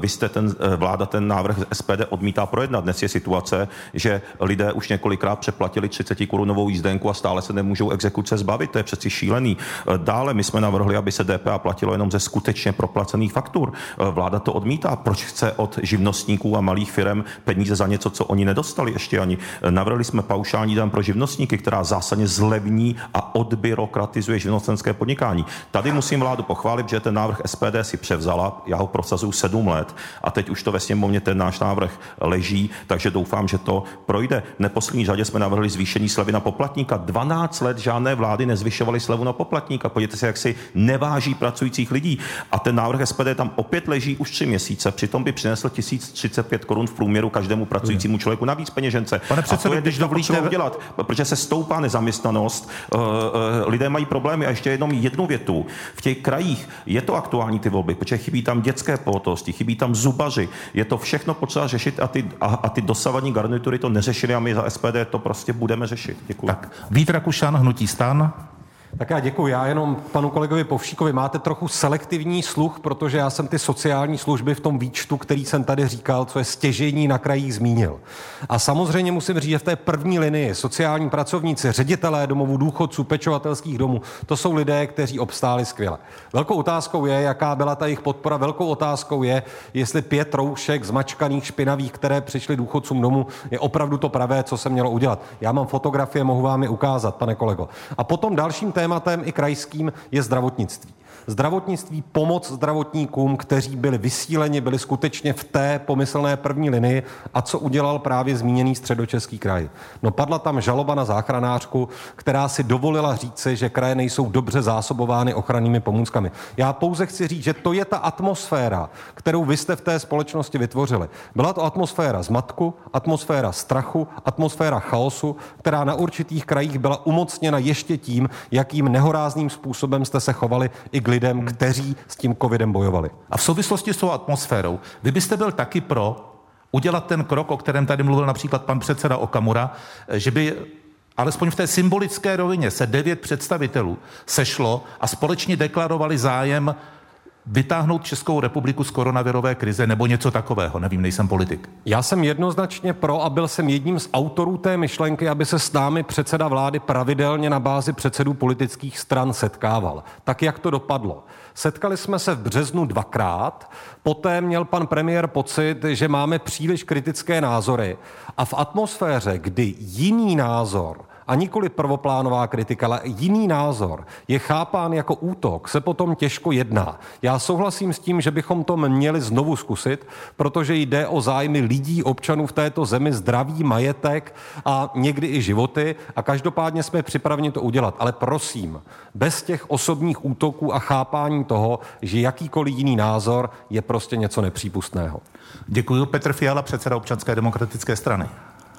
Vy jste ten, vláda ten návrh SPD odmítá projednat. Dnes je situace, že lidé už několikrát přeplatili 30 korunovou jízdenku a stále se nemůžou exekuce zbavit. To je přeci šílený. Dále my jsme navrhli, aby se DPA platilo jenom ze skutečně proplacených faktur. Vláda to odmítá. Proč chce od živnostníků a malých firm peníze za něco, co oni nedostali ještě ani? Navrhli jsme paušální dan pro živnostníky, která zásadně zlevní a odbyrokratizuje živnostenské podnikání. Tady musím vládu pochválit, že ten návrh SPD si převzala. Já ho prosazuju sedm let a teď už to ve sněmovně ten náš návrh leží, takže doufám, že to projde. V neposlední řadě jsme navrhli zvýšení slevy na poplatníka. 12 let žádné vlády nezvyšovaly slevu na poplatníka. Podívejte se, jak si neváží pracujících lidí. A ten návrh SPD tam opět leží už tři měsíce. Přitom by přinesl 1035 korun v průměru každému pracujícímu člověku navíc peněžence. Pane předsedo, je, když dovolíte udělat, protože se stoupá nezaměstnanost, uh, uh, lidé mají problémy. A ještě jenom jednu větu. V těch krajích je to aktuální ty volby, protože chybí tam dětské pohotovosti, chybí tam zubaři. Je to všechno potřeba řešit a ty, a, a ty dosavadní garnitury to neřešili a my za SPD to prostě budeme řešit. Děkuji. Tak, Vít Rakušan, Hnutí stan. Tak já děkuji. Já jenom panu kolegovi Povšíkovi máte trochu selektivní sluch, protože já jsem ty sociální služby v tom výčtu, který jsem tady říkal, co je stěžení na krajích zmínil. A samozřejmě musím říct, že v té první linii sociální pracovníci, ředitelé domovů důchodců, pečovatelských domů, to jsou lidé, kteří obstáli skvěle. Velkou otázkou je, jaká byla ta jejich podpora. Velkou otázkou je, jestli pět roušek zmačkaných, špinavých, které přišly důchodcům domů, je opravdu to pravé, co se mělo udělat. Já mám fotografie, mohu vám je ukázat, pane kolego. A potom dalším tématem i krajským je zdravotnictví zdravotnictví, pomoc zdravotníkům, kteří byli vysíleni, byli skutečně v té pomyslné první linii a co udělal právě zmíněný středočeský kraj. No padla tam žaloba na záchranářku, která si dovolila říci, že kraje nejsou dobře zásobovány ochrannými pomůckami. Já pouze chci říct, že to je ta atmosféra, kterou vy jste v té společnosti vytvořili. Byla to atmosféra zmatku, atmosféra strachu, atmosféra chaosu, která na určitých krajích byla umocněna ještě tím, jakým nehorázným způsobem jste se chovali i k lidem, kteří s tím covidem bojovali. A v souvislosti s tou atmosférou, vy byste byl taky pro udělat ten krok, o kterém tady mluvil například pan předseda Okamura, že by alespoň v té symbolické rovině se devět představitelů sešlo a společně deklarovali zájem vytáhnout Českou republiku z koronavirové krize nebo něco takového. Nevím, nejsem politik. Já jsem jednoznačně pro a byl jsem jedním z autorů té myšlenky, aby se s námi předseda vlády pravidelně na bázi předsedů politických stran setkával. Tak, jak to dopadlo? Setkali jsme se v březnu dvakrát, poté měl pan premiér pocit, že máme příliš kritické názory a v atmosféře, kdy jiný názor a nikoli prvoplánová kritika, ale jiný názor je chápán jako útok, se potom těžko jedná. Já souhlasím s tím, že bychom to měli znovu zkusit, protože jde o zájmy lidí, občanů v této zemi, zdraví, majetek a někdy i životy a každopádně jsme připraveni to udělat. Ale prosím, bez těch osobních útoků a chápání toho, že jakýkoliv jiný názor je prostě něco nepřípustného. Děkuji. Petr Fiala, předseda občanské demokratické strany.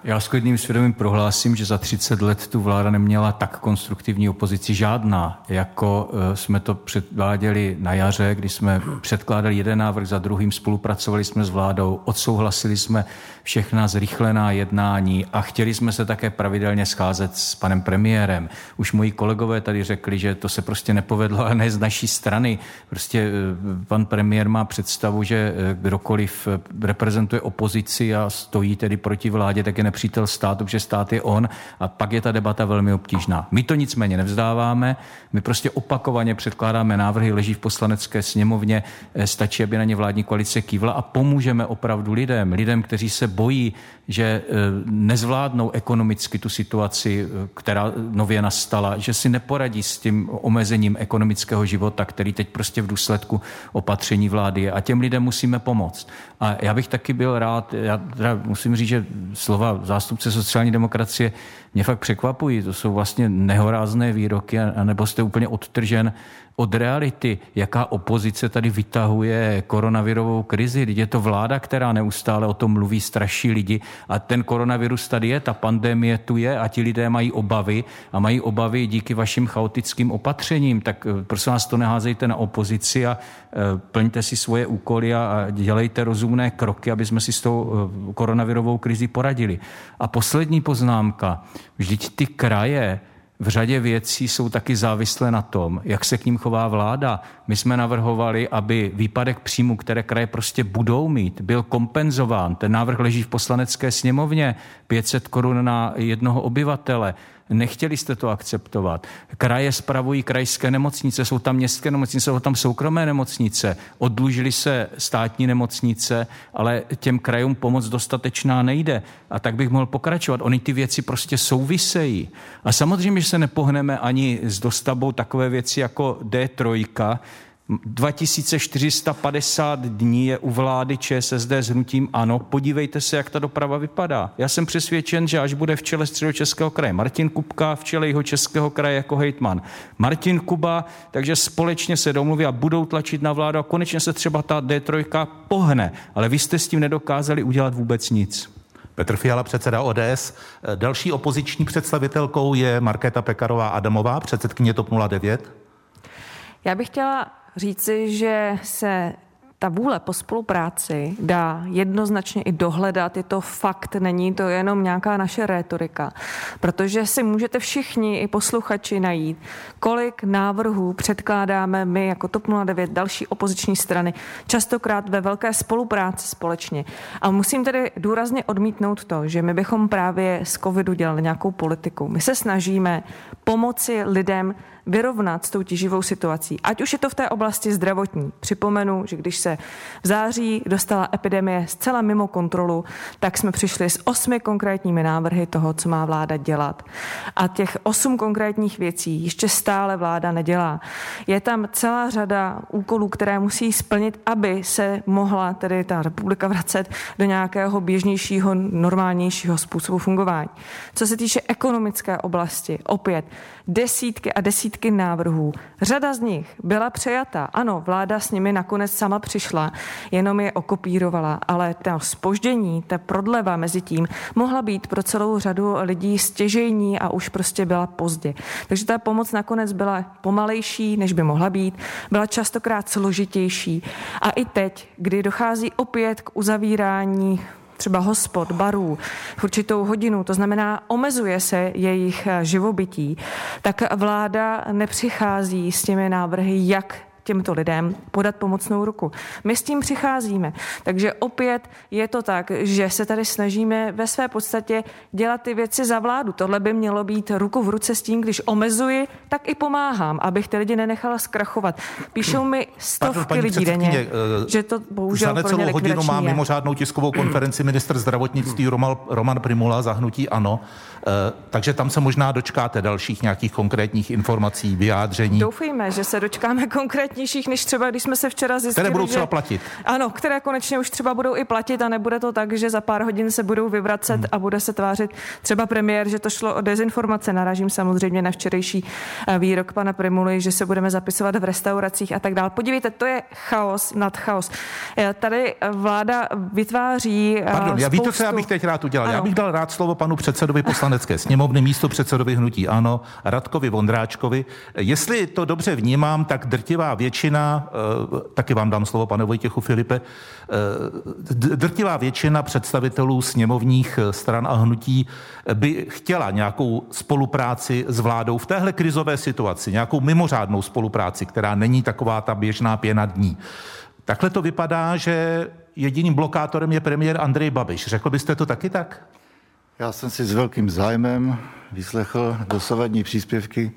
Já s klidným svědomím prohlásím, že za 30 let tu vláda neměla tak konstruktivní opozici žádná, jako eh, jsme to předváděli na jaře, kdy jsme předkládali jeden návrh za druhým, spolupracovali jsme s vládou, odsouhlasili jsme všechna zrychlená jednání a chtěli jsme se také pravidelně scházet s panem premiérem. Už moji kolegové tady řekli, že to se prostě nepovedlo, ale ne z naší strany. Prostě eh, pan premiér má představu, že eh, kdokoliv reprezentuje opozici a stojí tedy proti vládě, tak je nepřítel státu, protože stát je on a pak je ta debata velmi obtížná. My to nicméně nevzdáváme, my prostě opakovaně předkládáme návrhy, leží v poslanecké sněmovně, eh, stačí, aby na ně vládní koalice kývla a pomůžeme opravdu lidem, lidem, kteří se bojí, že eh, nezvládnou ekonomicky tu situaci, eh, která nově nastala, že si neporadí s tím omezením ekonomického života, který teď prostě v důsledku opatření vlády je. A těm lidem musíme pomoct. A já bych taky byl rád, já teda musím říct, že slova zástupce sociální demokracie mě fakt překvapují. To jsou vlastně nehorázné výroky, anebo jste úplně odtržen od reality, jaká opozice tady vytahuje koronavirovou krizi. Je to vláda, která neustále o tom mluví, straší lidi a ten koronavirus tady je, ta pandemie tu je a ti lidé mají obavy a mají obavy díky vašim chaotickým opatřením. Tak eh, prosím vás, to neházejte na opozici a eh, plňte si svoje úkoly a dělejte rozumné kroky, aby jsme si s tou eh, koronavirovou krizi poradili. A poslední poznámka. Vždyť ty kraje, v řadě věcí jsou taky závislé na tom, jak se k ním chová vláda. My jsme navrhovali, aby výpadek příjmu, které kraje prostě budou mít, byl kompenzován. Ten návrh leží v poslanecké sněmovně 500 korun na jednoho obyvatele. Nechtěli jste to akceptovat. Kraje spravují krajské nemocnice, jsou tam městské nemocnice, jsou tam soukromé nemocnice. Odlužili se státní nemocnice, ale těm krajům pomoc dostatečná nejde. A tak bych mohl pokračovat. Oni ty věci prostě souvisejí. A samozřejmě, že se nepohneme ani s dostavbou takové věci jako D3, 2450 dní je u vlády ČSSD s hnutím ANO. Podívejte se, jak ta doprava vypadá. Já jsem přesvědčen, že až bude v čele středočeského kraje Martin Kupka, v čele jeho českého kraje jako hejtman Martin Kuba, takže společně se domluví a budou tlačit na vládu a konečně se třeba ta D3 pohne. Ale vy jste s tím nedokázali udělat vůbec nic. Petr Fiala, předseda ODS. Další opoziční představitelkou je Markéta Pekarová Adamová, předsedkyně TOP 09. Já bych chtěla říci, že se ta vůle po spolupráci dá jednoznačně i dohledat. Je to fakt, není to jenom nějaká naše rétorika. Protože si můžete všichni i posluchači najít, kolik návrhů předkládáme my jako TOP 09, další opoziční strany, častokrát ve velké spolupráci společně. A musím tedy důrazně odmítnout to, že my bychom právě z covidu dělali nějakou politiku. My se snažíme pomoci lidem vyrovnat s tou těživou situací. Ať už je to v té oblasti zdravotní. Připomenu, že když se v září dostala epidemie zcela mimo kontrolu, tak jsme přišli s osmi konkrétními návrhy toho, co má vláda dělat. A těch osm konkrétních věcí ještě stále vláda nedělá. Je tam celá řada úkolů, které musí splnit, aby se mohla tedy ta republika vracet do nějakého běžnějšího, normálnějšího způsobu fungování. Co se týče ekonomické oblasti, opět desítky a desítky návrhů. Řada z nich byla přejata. Ano, vláda s nimi nakonec sama přišla, jenom je okopírovala, ale ta spoždění, ta prodleva mezi tím mohla být pro celou řadu lidí stěžejní a už prostě byla pozdě. Takže ta pomoc nakonec byla pomalejší, než by mohla být, byla častokrát složitější. A i teď, kdy dochází opět k uzavírání třeba hospod, barů v určitou hodinu, to znamená omezuje se jejich živobytí, tak vláda nepřichází s těmi návrhy, jak těmto lidem podat pomocnou ruku. My s tím přicházíme. Takže opět je to tak, že se tady snažíme ve své podstatě dělat ty věci za vládu. Tohle by mělo být ruku v ruce s tím, když omezuji, tak i pomáhám, abych ty lidi nenechala zkrachovat. Píšou mi stovky Pardon, lidí denně, uh, že to bohužel Za necelou hodinu má mimořádnou tiskovou konferenci minister zdravotnictví Roman, Roman Primula zahnutí ANO. Uh, takže tam se možná dočkáte dalších nějakých konkrétních informací, vyjádření. Doufejme, že se dočkáme konkrétně konkrétnějších, než třeba když jsme se včera zjistili. Které budou třeba že, platit. Ano, které konečně už třeba budou i platit a nebude to tak, že za pár hodin se budou vyvracet hmm. a bude se tvářit třeba premiér, že to šlo o dezinformace. Naražím samozřejmě na včerejší eh, výrok pana Primuly, že se budeme zapisovat v restauracích a tak dále. Podívejte, to je chaos nad chaos. Eh, tady vláda vytváří. Eh, Pardon, já víte, co já bych teď rád udělal? Ano. Já bych dal rád slovo panu předsedovi poslanecké sněmovny, místo předsedovi hnutí Ano, Radkovi Vondráčkovi. Jestli to dobře vnímám, tak drtivá většina, eh, taky vám dám slovo, pane Vojtěchu Filipe, eh, drtivá většina představitelů sněmovních eh, stran a hnutí by chtěla nějakou spolupráci s vládou v téhle krizové situaci, nějakou mimořádnou spolupráci, která není taková ta běžná pěna dní. Takhle to vypadá, že jediným blokátorem je premiér Andrej Babiš. Řekl byste to taky tak? Já jsem si s velkým zájmem vyslechl dosavadní příspěvky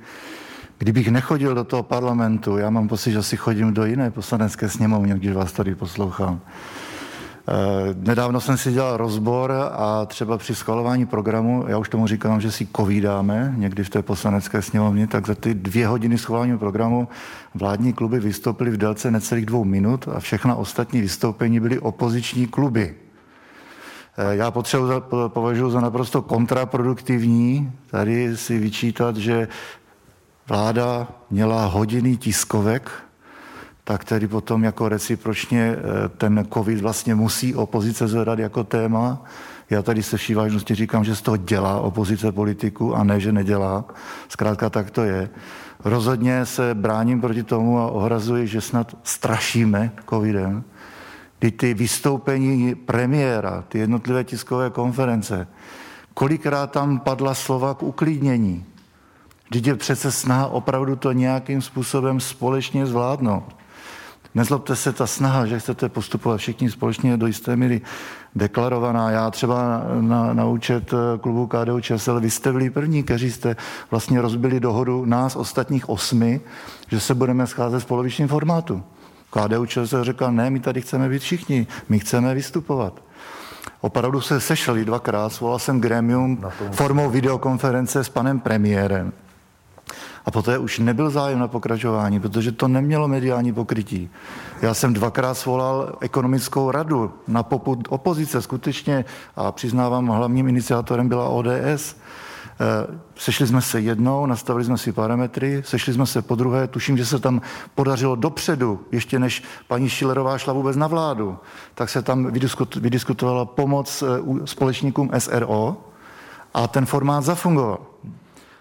Kdybych nechodil do toho parlamentu, já mám pocit, že si chodím do jiné poslanecké sněmovny, když vás tady poslouchám. Eh, nedávno jsem si dělal rozbor a třeba při schvalování programu, já už tomu říkám, že si covidáme někdy v té poslanecké sněmovně, tak za ty dvě hodiny schvalování programu vládní kluby vystoupily v délce necelých dvou minut a všechna ostatní vystoupení byly opoziční kluby. Eh, já potřebuji, považuji za naprosto kontraproduktivní tady si vyčítat, že vláda měla hodiny tiskovek, tak tedy potom jako recipročně eh, ten covid vlastně musí opozice zvedat jako téma. Já tady se vší vážnosti říkám, že z toho dělá opozice politiku a ne, že nedělá. Zkrátka tak to je. Rozhodně se bráním proti tomu a ohrazuji, že snad strašíme covidem. Kdy ty vystoupení premiéra, ty jednotlivé tiskové konference, kolikrát tam padla slova k uklidnění. Vždyť je přece snaha opravdu to nějakým způsobem společně zvládnout. Nezlobte se, ta snaha, že chcete postupovat všichni společně do jisté míry deklarovaná. Já třeba na, na účet eh, klubu KDU ČSL, vy jste byli první, kteří jste vlastně rozbili dohodu nás ostatních osmi, že se budeme scházet v polovičním formátu. KDU ČSL řekla, ne, my tady chceme být všichni, my chceme vystupovat. Opravdu se sešli dvakrát, svolal jsem gremium formou videokonference s panem premiérem. A poté už nebyl zájem na pokračování, protože to nemělo mediální pokrytí. Já jsem dvakrát svolal ekonomickou radu na poput opozice skutečně a přiznávám, hlavním iniciátorem byla ODS. Eh, sešli jsme se jednou, nastavili jsme si parametry, sešli jsme se po druhé, tuším, že se tam podařilo dopředu, ještě než paní Šilerová šla vůbec na vládu, tak se tam vydiskutovala pomoc eh, společníkům SRO a ten formát zafungoval.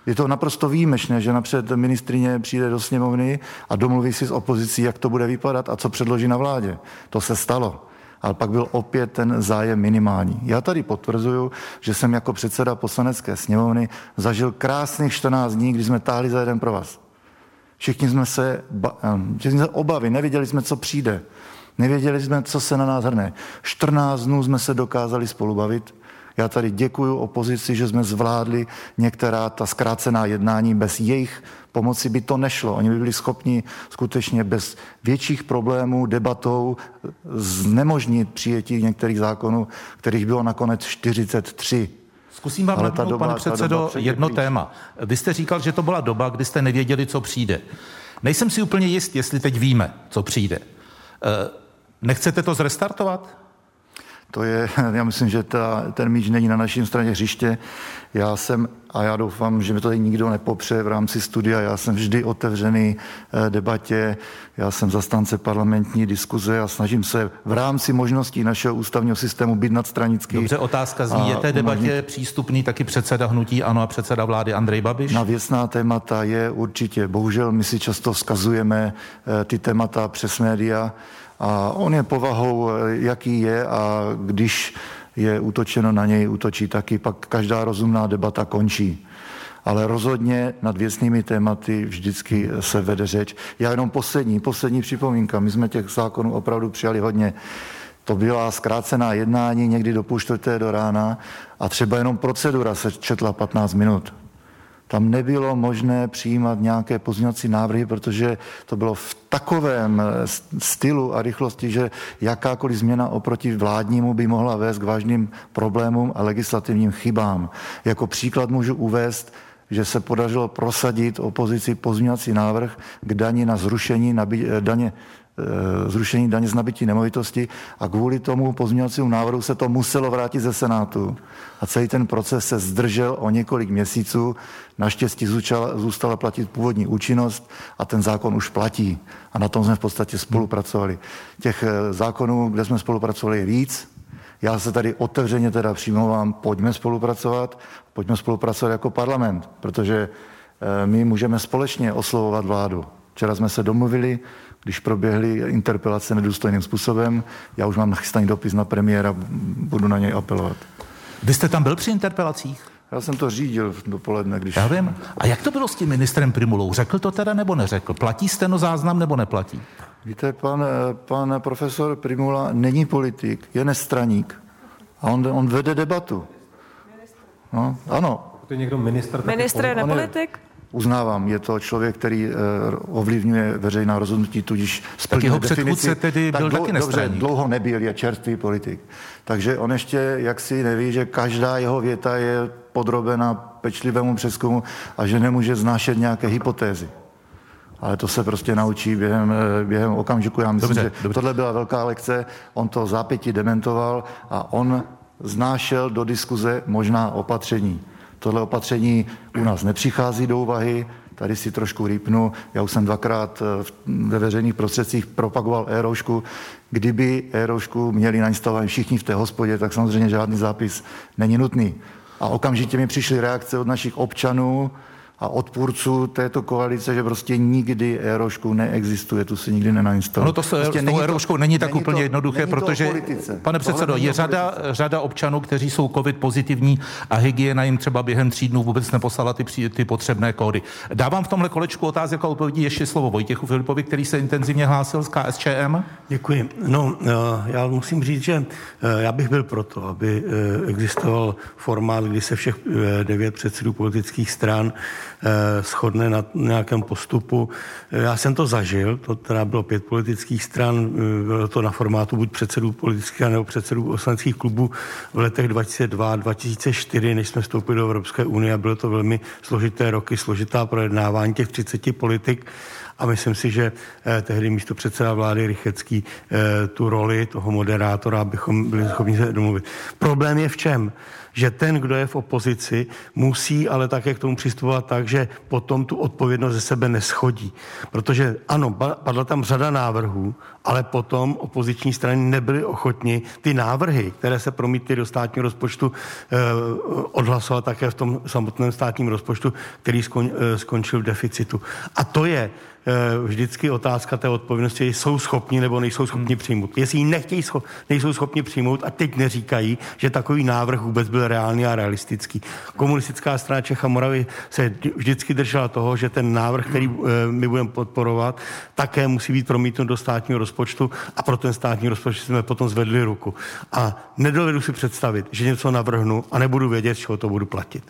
Je to naprosto výjimečné, že napřed ministrině přijde do sněmovny a domluví si s opozicí, jak to bude vypadat a co předloží na vládě. To se stalo. Ale pak byl opět ten zájem minimální. Já tady potvrzuju, že jsem jako předseda poslanecké sněmovny zažil krásných 14 dní, kdy jsme táhli za jeden pro vás. Všichni jsme se, všichni jsme obavy, nevěděli jsme, co přijde. Nevěděli jsme, co se na nás hrne. 14 dnů jsme se dokázali spolu bavit já tady děkuji opozici, že jsme zvládli některá ta zkrácená jednání. Bez jejich pomoci by to nešlo. Oni by byli schopni skutečně bez větších problémů debatou znemožnit přijetí některých zákonů, kterých bylo nakonec 43. Zkusím vám Ale doba, pane předsedo, jedno téma. Vy jste říkal, že to byla doba, kdy jste nevěděli, co přijde. Nejsem si úplně jist, jestli teď víme, co přijde. Eh, nechcete to zrestartovat? To je, já myslím, že ta, ten míč není na naší straně hřiště. Já jsem, a já doufám, že mi to tady nikdo nepopře v rámci studia, já jsem vždy otevřený eh, debatě, já jsem zastánce parlamentní diskuze a snažím se v rámci možností našeho ústavního systému být nadstranický. Dobře, otázka zní, je té debatě umožnit... přístupný taky předseda hnutí ANO a předseda vlády Andrej Babiš? Na věcná témata je určitě. Bohužel my si často vzkazujeme eh, ty témata přes média, a on je povahou, jaký je a když je útočeno na něj, útočí taky, pak každá rozumná debata končí. Ale rozhodně nad věcnými tématy vždycky se vede řeč. Já jenom poslední, poslední připomínka. My jsme těch zákonů opravdu přijali hodně. To byla zkrácená jednání někdy do půl čtvrté do rána a třeba jenom procedura se četla 15 minut. Tam nebylo možné přijímat nějaké pozměňovací návrhy, protože to bylo v takovém eh, stylu a rychlosti, že jakákoliv změna oproti vládnímu by mohla vést k vážným problémům a legislativním chybám. Jako příklad můžu uvést, že se podařilo prosadit opozici pozměňovací návrh k daní na zrušení nabi- eh, daně zrušení daně z nabití nemovitosti a kvůli tomu pozměňovacímu návrhu se to muselo vrátit ze Senátu a celý ten proces se zdržel o několik měsíců. Naštěstí zůstala, zůstala platit původní účinnost a ten zákon už platí. A na tom jsme v podstatě spolupracovali. Těch eh, zákonů, kde jsme spolupracovali, je víc. Já se tady otevřeně teda přimlouvám, pojďme spolupracovat, pojďme spolupracovat jako parlament, protože eh, my můžeme společně oslovovat vládu. Včera jsme se domluvili, když proběhly interpelace nedůstojným způsobem. Já už mám nachystaný dopis na premiéra, budu na něj apelovat. Vy jste tam byl při interpelacích? Já jsem to řídil dopoledne, když... Já vím. A jak to bylo s tím ministrem Primulou? Řekl to teda nebo neřekl? Platí stenozáznam nebo neplatí? Víte, pan, pan profesor Primula není politik, je nestraník. A on, on vede debatu. No, ano. To je někdo minister? Ministr je nepolitik? Uznávám, je to člověk, který uh, ovlivňuje veřejná rozhodnutí, tudíž tak jeho předchůdce tedy byl dlou, taky nestraník. Dobře, dlouho nebyl, je čerstvý politik. Takže on ještě jaksi neví, že každá jeho věta je podrobena pečlivému přeskumu a že nemůže znášet nějaké hypotézy. Ale to se prostě naučí během, eh, během okamžiku. Já myslím, dobře, že dobře. tohle byla velká lekce. On to zápětí dementoval a on znášel do diskuze možná opatření. Tohle opatření u nás nepřichází do úvahy, tady si trošku rýpnu. Já už jsem dvakrát eh, ve veřejných prostředcích propagoval e-roušku. Kdyby e-roušku měli nainstalovat všichni v té hospodě, tak samozřejmě žádný zápis není nutný. A okamžitě mi přišly reakce od našich občanů, a odpůrců této koalice, že prostě nikdy Erošku neexistuje, tu si nikdy nenainstaluje. No to se prostě s tou Eroškou není tak není úplně to, jednoduché, protože, pane předsedo, je řada, řada občanů, kteří jsou covid pozitivní a hygiena jim třeba během tří dnů vůbec neposlala ty, ty potřebné kódy. Dávám v tomhle kolečku otázek a odpovědí ještě slovo Vojtěchu Filipovi, který se intenzivně hlásil z KSČM. Děkuji. No, eh, já musím říct, že eh, já bych byl proto, aby eh, existoval formát, kdy se všech devět předsedů politických stran shodne na nějakém postupu. Eh, já jsem to zažil, to teda bylo pět politických stran, eh, bylo to na formátu buď předsedů politických nebo předsedů poslaneckých klubů v letech 2002 2004, než jsme vstoupili do Evropské unie a bylo to velmi složité roky, složitá projednávání těch 30 politik a myslím si, že eh, tehdy místo předseda vlády Rychecký eh, tu roli toho moderátora, abychom byli schopni se domluvit. Problém je v čem? Že ten, kdo je v opozici, musí ale také k tomu přistupovat tak, že potom tu odpovědnost ze sebe neschodí. Protože ano, padla tam řada návrhů, ale potom opoziční strany nebyly ochotni ty návrhy, které se promítly do státního rozpočtu, eh, odhlasovat také v tom samotném státním rozpočtu, který skončil v deficitu. A to je Eh, vždycky otázka té odpovědnosti, jsou schopni nebo nejsou schopni přijmout. Jestli ji nechtějí, nejsou schopni přijmout a teď neříkají, že takový návrh vůbec byl reálný a realistický. Komunistická strana Čecha Moravy se vždycky držela toho, že ten návrh, který eh, my budeme podporovat, také musí být promítnut do státního rozpočtu a pro ten státní rozpočet jsme potom zvedli ruku. A nedovedu si představit, že něco navrhnu a nebudu vědět, z čeho to budu platit.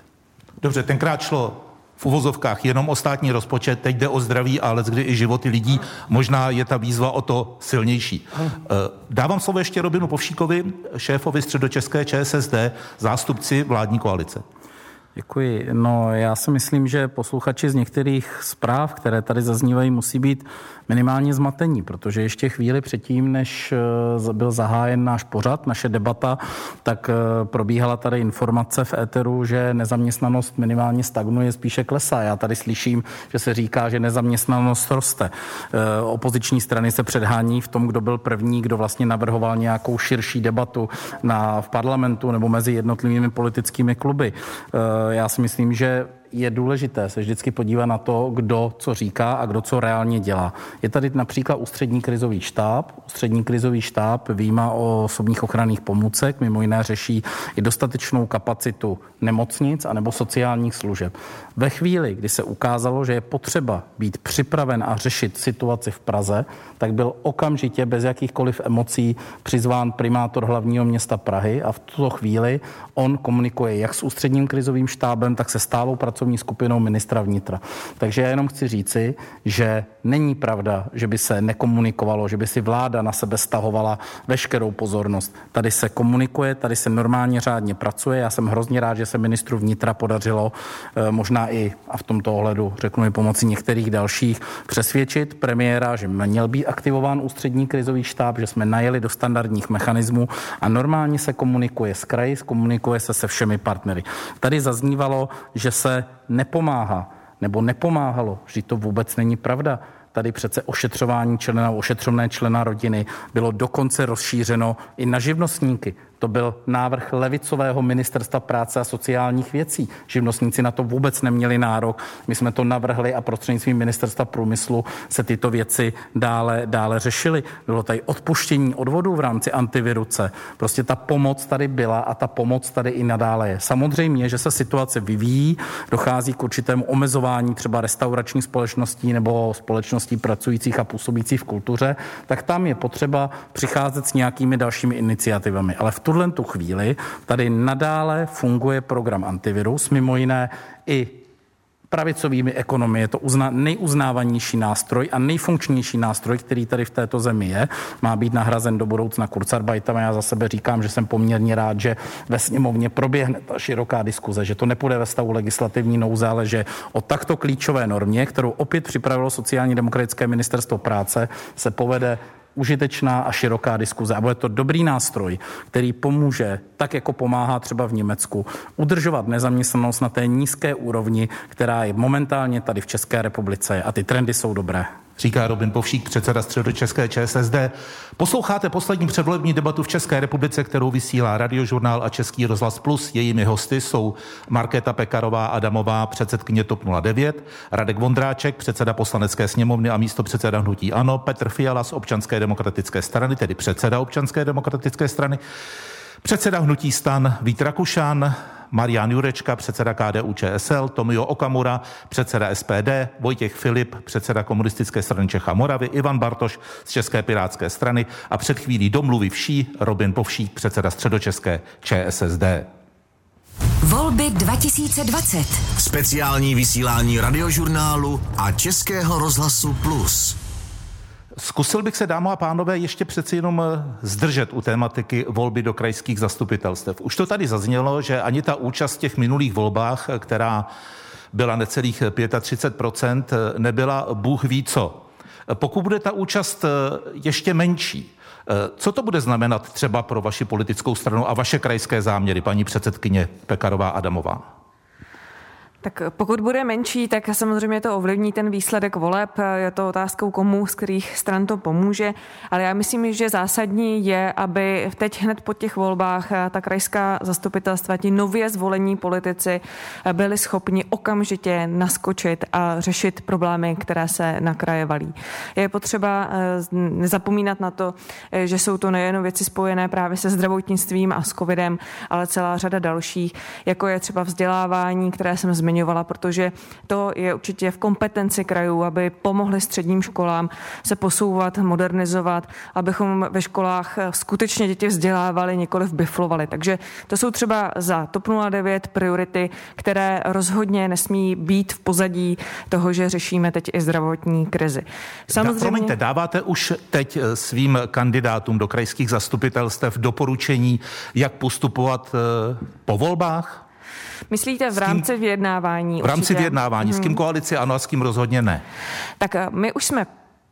Dobře, tenkrát šlo v uvozovkách jenom o státní rozpočet, teď jde o zdraví, ale kdy i životy lidí, možná je ta výzva o to silnější. Eh, dávám slovo ještě Robinu Povšíkovi, šéfovi středočeské ČSSD, zástupci vládní koalice. Děkuji. No, já si myslím, že posluchači z některých zpráv, které tady zaznívají, musí být minimálně zmatení, protože ještě chvíli předtím, než eh, byl zahájen náš pořad, naše debata, tak eh, probíhala tady informace v éteru, že nezaměstnanost minimálně stagnuje, spíše klesá. Já tady slyším, že se říká, že nezaměstnanost roste. Eh, opoziční strany se předhání v tom, kdo byl první, kdo vlastně navrhoval nějakou širší debatu na, v parlamentu nebo mezi jednotlivými politickými kluby. Já si myslím, že je důležité se vždycky podívat na to, kdo co říká a kdo co reálně dělá. Je tady například ústřední krizový štáb. Ústřední krizový štáb výjima o osobních ochranných pomůcek, mimo jiné řeší i dostatečnou kapacitu nemocnic anebo sociálních služeb. Ve chvíli, kdy se ukázalo, že je potřeba být připraven a řešit situaci v Praze, tak byl okamžitě bez jakýchkoliv emocí přizván primátor hlavního města Prahy a v tuto chvíli on komunikuje jak s ústředním krizovým štábem, tak se stálou pracovní skupinou ministra vnitra. Takže já jenom chci říci, že není pravda, že by se nekomunikovalo, že by si vláda na sebe stahovala veškerou pozornost. Tady se komunikuje, tady se normálně řádně pracuje. Já jsem hrozně rád, že se ministru vnitra podařilo eh, možná i, a v tomto ohledu řeknu i pomocí některých dalších, přesvědčit premiéra, že měl být aktivován ústřední krizový štáb, že jsme najeli do standardních mechanismů a normálně se komunikuje s kraji, komunikuje se se všemi partnery. Tady zaznívalo, že se nepomáhá nebo nepomáhalo, že to vůbec není pravda. Tady přece ošetřování člena, ošetřovné člena rodiny bylo dokonce rozšířeno i na živnostníky. To byl návrh levicového ministerstva práce a sociálních věcí. Živnostníci na to vůbec neměli nárok. My jsme to navrhli a prostřednictvím ministerstva průmyslu se tyto věci dále, dále řešily. Bylo tady odpuštění odvodů v rámci antiviruce. Prostě ta pomoc tady byla a ta pomoc tady i nadále je. Samozřejmě, že se situace vyvíjí, dochází k určitému omezování třeba restaurační společností nebo společností pracujících a působících v kultuře, tak tam je potřeba přicházet s nějakými dalšími iniciativami. Ale v tuhle tu chvíli tady nadále funguje program antivirus, mimo jiné i pravicovými ekonomy. Je to uzna, nejuznávanější nástroj a nejfunkčnější nástroj, který tady v této zemi je. Má být nahrazen do budoucna Kurzarbeitem já za sebe říkám, že jsem poměrně rád, že ve sněmovně proběhne ta široká diskuze, že to nepůjde ve stavu legislativní nouze, ale že o takto klíčové normě, kterou opět připravilo sociálně demokratické ministerstvo práce, se povede užitečná a široká diskuze. A bude to dobrý nástroj, který pomůže, tak jako pomáhá třeba v Německu, udržovat nezaměstnanost na té nízké úrovni, která je momentálně tady v České republice. A ty trendy jsou dobré říká Robin Povšík, předseda středočeské ČSSD. Posloucháte poslední předvolební debatu v České republice, kterou vysílá Radiožurnál a Český rozhlas Plus. Jejími hosty jsou Markéta Pekarová Adamová, předsedkyně TOP 09, Radek Vondráček, předseda poslanecké sněmovny a místo předseda hnutí Ano, Petr Fiala z občanské demokratické strany, tedy předseda občanské demokratické strany, předseda hnutí stan Vít Rakušan, Marian Jurečka, předseda KDU ČSL, Tomio Okamura, předseda SPD, Vojtěch Filip, předseda komunistické strany Čecha Moravy, Ivan Bartoš z České pirátské strany a před chvílí domluvy vší Robin Povšík, předseda středočeské ČSSD. Volby 2020. Speciální vysílání radiožurnálu a Českého rozhlasu Plus. Zkusil bych se, dámo a pánové, ještě přeci jenom eh, zdržet u tématiky volby do krajských zastupitelstev. Už to tady zaznělo, že ani ta účast v těch minulých volbách, eh, která byla necelých 35%, eh, nebyla Bůh ví co. Pokud bude ta účast ještě menší, co to bude znamenat třeba pro vaši politickou stranu a vaše krajské záměry, paní předsedkyně Pekarová Adamová? Tak pokud bude menší, tak samozřejmě to ovlivní ten výsledek voleb. Je to otázkou komu, z kterých stran to pomůže. Ale já myslím, že zásadní je, aby teď hned po těch volbách ta krajská zastupitelstva, ti nově zvolení politici byli schopni okamžitě naskočit a řešit problémy, které se na kraje valí. Je potřeba eh, nezapomínat na to, eh, že jsou to nejen věci spojené právě se zdravotnictvím a s covidem, ale celá řada dalších, jako je třeba vzdělávání, které jsem zmiňovala zmiňovala, protože to je určitě v kompetenci krajů, aby pomohli středním školám se posouvat, modernizovat, abychom ve školách skutečně děti vzdělávali, nikoli biflovali. Takže to jsou třeba za TOP 09 priority, které rozhodně nesmí být v pozadí toho, že řešíme teď i zdravotní krizi. Samozřejmě... Promiňte, dáváte už teď eh, svým kandidátům do krajských zastupitelstev doporučení, jak postupovat eh, po volbách? Myslíte v rámci kým, vyjednávání? V rámci určitě? vyjednávání. Hmm. S kým mhm. koalici ano a s kým rozhodně ne? Tak eh, my už jsme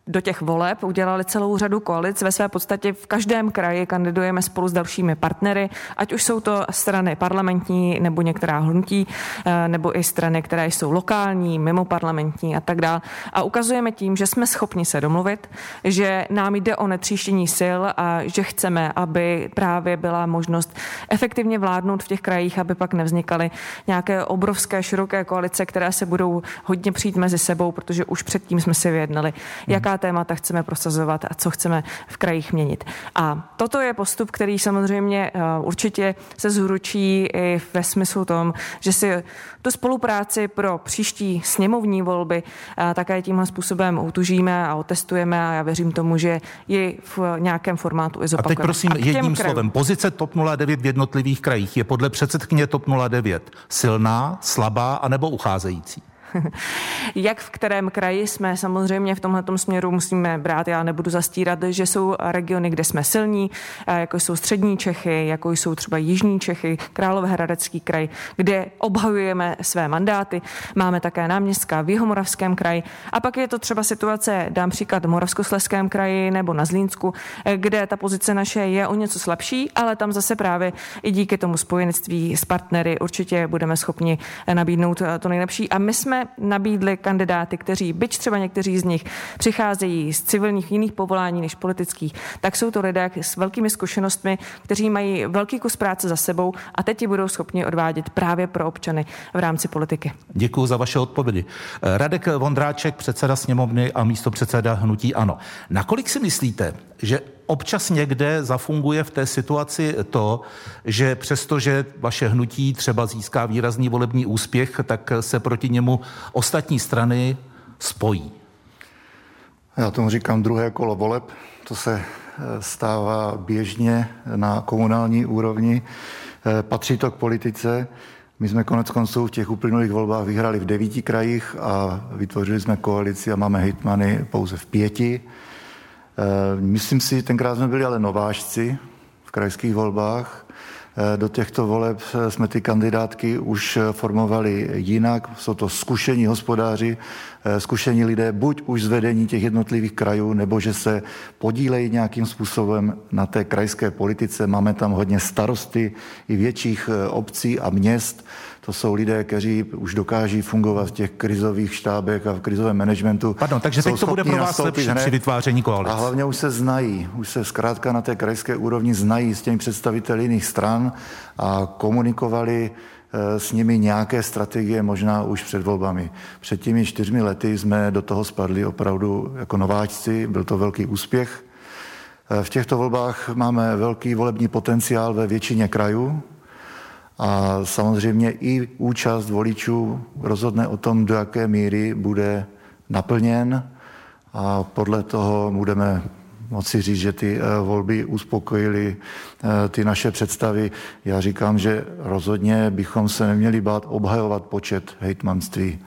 do těch voleb, udělali celou řadu koalic. Ve své podstatě v každém kraji kandidujeme spolu s dalšími partnery, ať už jsou to strany parlamentní nebo některá hnutí, eh, nebo i strany, které jsou lokální, mimo parlamentní a tak dále. A ukazujeme tím, že jsme schopni se domluvit, že nám jde o netříštění sil a že chceme, aby právě byla možnost efektivně vládnout v těch krajích, aby pak nevznikaly nějaké obrovské, široké koalice, které se budou hodně přijít mezi sebou, protože už předtím jsme si vyjednali, jaká témata chceme prosazovat a co chceme v krajích měnit. A toto je postup, který samozřejmě eh, určitě se zhručí i ve smyslu tom, že si tu spolupráci pro příští sněmovní volby eh, také tímhle způsobem utužíme a otestujeme a já věřím tomu, že ji v nějakém formátu i zopakujeme. A teď prosím a jedním krajům. slovem. Pozice TOP 09 v jednotlivých krajích je podle předsedkyně TOP 09 silná, slabá anebo ucházející? Jak v kterém kraji jsme samozřejmě v tomhle směru musíme brát. Já nebudu zastírat, že jsou regiony, kde jsme silní, jako jsou střední Čechy, jako jsou třeba jižní Čechy, Královéhradecký kraj, kde obhajujeme své mandáty. Máme také náměstka v Jihomoravském kraji. A pak je to třeba situace, dám příklad v Moravskosleském kraji nebo na Zlínsku, kde ta pozice naše je o něco slabší, ale tam zase právě i díky tomu spojenectví s partnery určitě budeme schopni nabídnout to nejlepší. A my jsme nabídli kandidáty, kteří, byť třeba někteří z nich přicházejí z civilních jiných povolání než politických, tak jsou to lidé s velkými zkušenostmi, kteří mají velký kus práce za sebou a teď ji budou schopni odvádět právě pro občany v rámci politiky. Děkuji za vaše odpovědi. Radek Vondráček, předseda sněmovny a místo předseda Hnutí Ano. Nakolik si myslíte, že občas někde zafunguje v té situaci to, že přestože vaše hnutí třeba získá výrazný volební úspěch, tak se proti němu ostatní strany spojí. Já tomu říkám druhé kolo voleb. To se eh, stává běžně na komunální úrovni. Eh, patří to k politice. My jsme konec konců v těch uplynulých volbách vyhrali v devíti krajích a vytvořili jsme koalici a máme hejtmany pouze v pěti. Eh, myslím si, tenkrát jsme byli ale nováčci v krajských volbách. Eh, do těchto voleb eh, jsme ty kandidátky už formovali jinak. Jsou to zkušení hospodáři, zkušení lidé, buď už z vedení těch jednotlivých krajů, nebo že se podílejí nějakým způsobem na té krajské politice. Máme tam hodně starosty i větších obcí a měst, to jsou lidé, kteří už dokáží fungovat v těch krizových štábech a v krizovém managementu. Pardon, takže teď to bude pro vás lepší při vytváření koalice. A hlavně už se znají, už se zkrátka na té krajské úrovni znají s těmi představiteli jiných stran a komunikovali eh, s nimi nějaké strategie možná už před volbami. Před těmi čtyřmi lety jsme do toho spadli opravdu jako nováčci, byl to velký úspěch. Eh, v těchto volbách máme velký volební potenciál ve většině krajů, a samozřejmě i účast voličů rozhodne o tom, do jaké míry bude naplněn a podle toho budeme moci říct, že ty eh, volby uspokojily eh, ty naše představy. Já říkám, že rozhodně bychom se neměli bát obhajovat počet hejtmanství.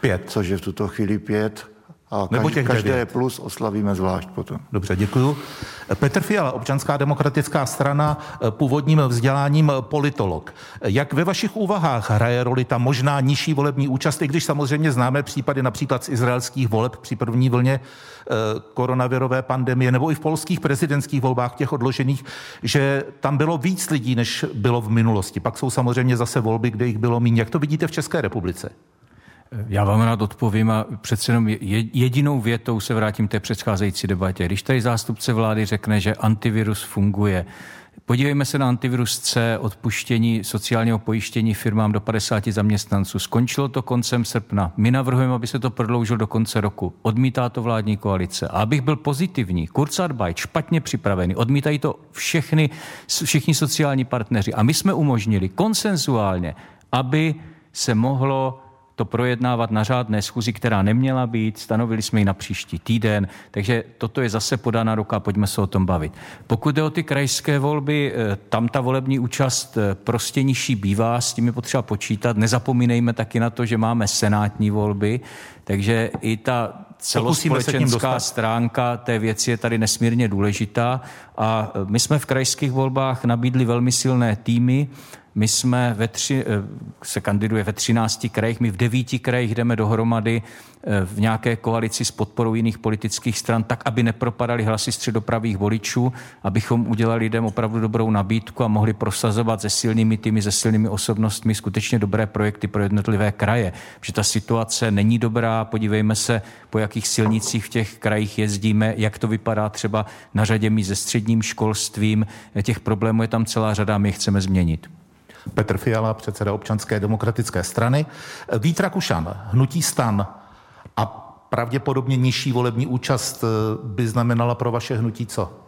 Pět. Což je v tuto chvíli pět a Nebo těch každé devět. plus oslavíme zvlášť potom. Dobře, děkuju. Petr Fiala, občanská demokratická strana, původním vzděláním politolog. Jak ve vašich úvahách hraje roli ta možná nižší volební účast, i když samozřejmě známe případy například z izraelských voleb při první vlně eh, koronavirové pandemie, nebo i v polských prezidentských volbách, těch odložených, že tam bylo víc lidí, než bylo v minulosti. Pak jsou samozřejmě zase volby, kde jich bylo méně. Jak to vidíte v České republice? Já vám rád odpovím a přece jenom jedinou větou se vrátím té předcházející debatě. Když tady zástupce vlády řekne, že antivirus funguje, Podívejme se na antivirus C, odpuštění sociálního pojištění firmám do 50 zaměstnanců. Skončilo to koncem srpna. My navrhujeme, aby se to prodloužilo do konce roku. Odmítá to vládní koalice. A abych byl pozitivní, Kurzarbeit špatně připravený, odmítají to všechny, všichni sociální partneři. A my jsme umožnili konsenzuálně, aby se mohlo to projednávat na řádné schůzi, která neměla být. Stanovili jsme ji na příští týden, takže toto je zase podána ruka, pojďme se o tom bavit. Pokud jde o ty krajské volby, eh, tam ta volební účast eh, prostě nižší bývá, s tím je potřeba počítat. Nezapomínejme taky na to, že máme senátní volby, takže i ta celospolečenská stránka té věci je tady nesmírně důležitá a eh, my jsme v krajských volbách nabídli velmi silné týmy, My jsme ve tři, eh, se kandiduje ve 13 krajích, my v devíti krajích jdeme dohromady eh, v nějaké koalici s podporou jiných politických stran, tak, aby nepropadaly hlasy středopravých voličů, abychom udělali lidem opravdu dobrou nabídku a mohli prosazovat se silnými týmy, se silnými osobnostmi skutečně dobré projekty pro jednotlivé kraje. Že ta situace není dobrá, podívejme se, po jakých silnicích v těch krajích jezdíme, jak to vypadá třeba na řadě míst se středním školstvím. Těch problémů je tam celá řada my je chceme změnit. Petr Fiala, předseda občanské demokratické strany. Vít Rakušan, hnutí stan a pravděpodobně nižší volební účast by znamenala pro vaše hnutí co?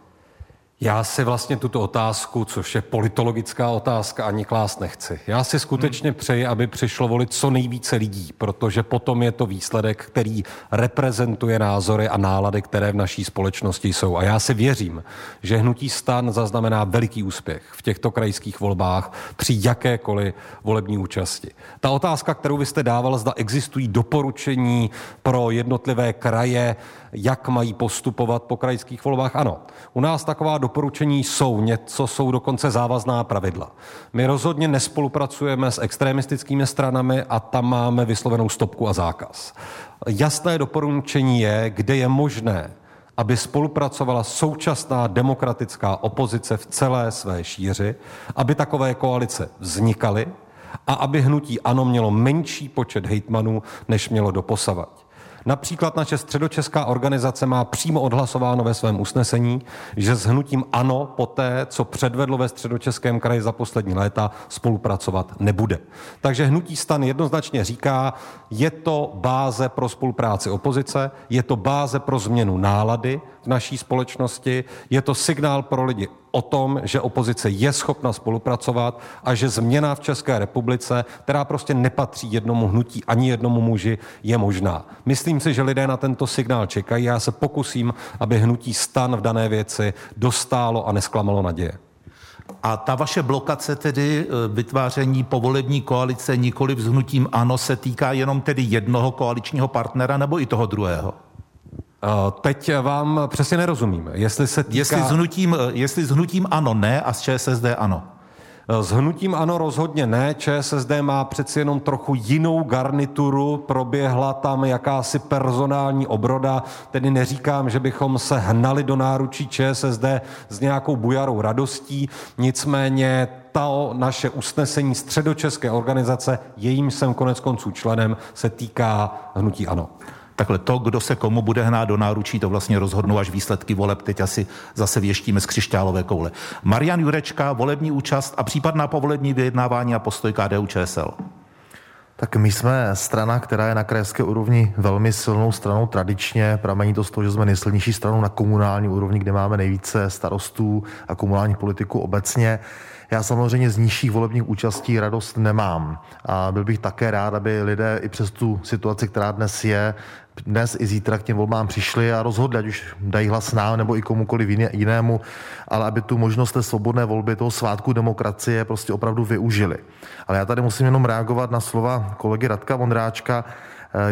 Já si vlastně tuto otázku, což je politologická otázka, ani klást nechci. Já si skutečně hmm. přeji, aby přišlo volit co nejvíce lidí, protože potom je to výsledek, který reprezentuje názory a nálady, které v naší společnosti jsou. A já si věřím, že hnutí stan zaznamená veliký úspěch v těchto krajských volbách při jakékoliv volební účasti. Ta otázka, kterou vy jste dával, zda existují doporučení pro jednotlivé kraje, jak mají postupovat po krajských volbách. Ano, u nás taková doporučení jsou, něco jsou dokonce závazná pravidla. My rozhodně nespolupracujeme s extremistickými stranami a tam máme vyslovenou stopku a zákaz. Jasné doporučení je, kde je možné aby spolupracovala současná demokratická opozice v celé své šíři, aby takové koalice vznikaly a aby hnutí ANO mělo menší počet hejtmanů, než mělo doposavať. Například naše středočeská organizace má přímo odhlasováno ve svém usnesení, že s hnutím ANO poté, co předvedlo ve středočeském kraji za poslední léta, spolupracovat nebude. Takže hnutí stan jednoznačně říká, je to báze pro spolupráci opozice, je to báze pro změnu nálady v naší společnosti, je to signál pro lidi o tom, že opozice je schopna spolupracovat a že změna v České republice, která prostě nepatří jednomu hnutí ani jednomu muži, je možná. Myslím si, že lidé na tento signál čekají. Já se pokusím, aby hnutí stan v dané věci dostálo a nesklamalo naděje. A ta vaše blokace tedy e, vytváření povolební koalice nikoli s hnutím ANO se týká jenom tedy jednoho koaličního partnera nebo i toho druhého? Eh, teď vám přesně nerozumím. Jestli se týká... Jestli s hnutím, eh, jestli s hnutím ano ne a s ČSSD ano. Eh, s hnutím ano rozhodně ne. ČSSD má přeci jenom trochu jinou garnituru, proběhla tam jakási personální obroda, tedy neříkám, že bychom se hnali do náručí ČSSD s nějakou bujarou radostí, nicméně to naše usnesení středočeské organizace, jejím jsem konec konců členem, se týká hnutí ano. Takhle to, kdo se komu bude hnát do náručí, to vlastně rozhodnou až výsledky voleb. Teď asi zase věštíme z křišťálové koule. Marian Jurečka, volební účast a případná povolební vyjednávání a postoj KDU ČSL. Tak my jsme strana, která je na krajské úrovni velmi silnou stranou tradičně. Pramení to z toho, že jsme nejsilnější stranou na komunální úrovni, kde máme nejvíce starostů a komunální politiku obecně. Já samozřejmě z nižších volebních účastí radost nemám. A byl bych také rád, aby lidé i přes tu situaci, která dnes je, dnes i zítra k těm volbám přišli a rozhodli, ať už dají hlas nám nebo i komukoliv jinému, ale aby tu možnost té svobodné volby, toho svátku demokracie prostě opravdu využili. Ale já tady musím jenom reagovat na slova kolegy Radka Vondráčka,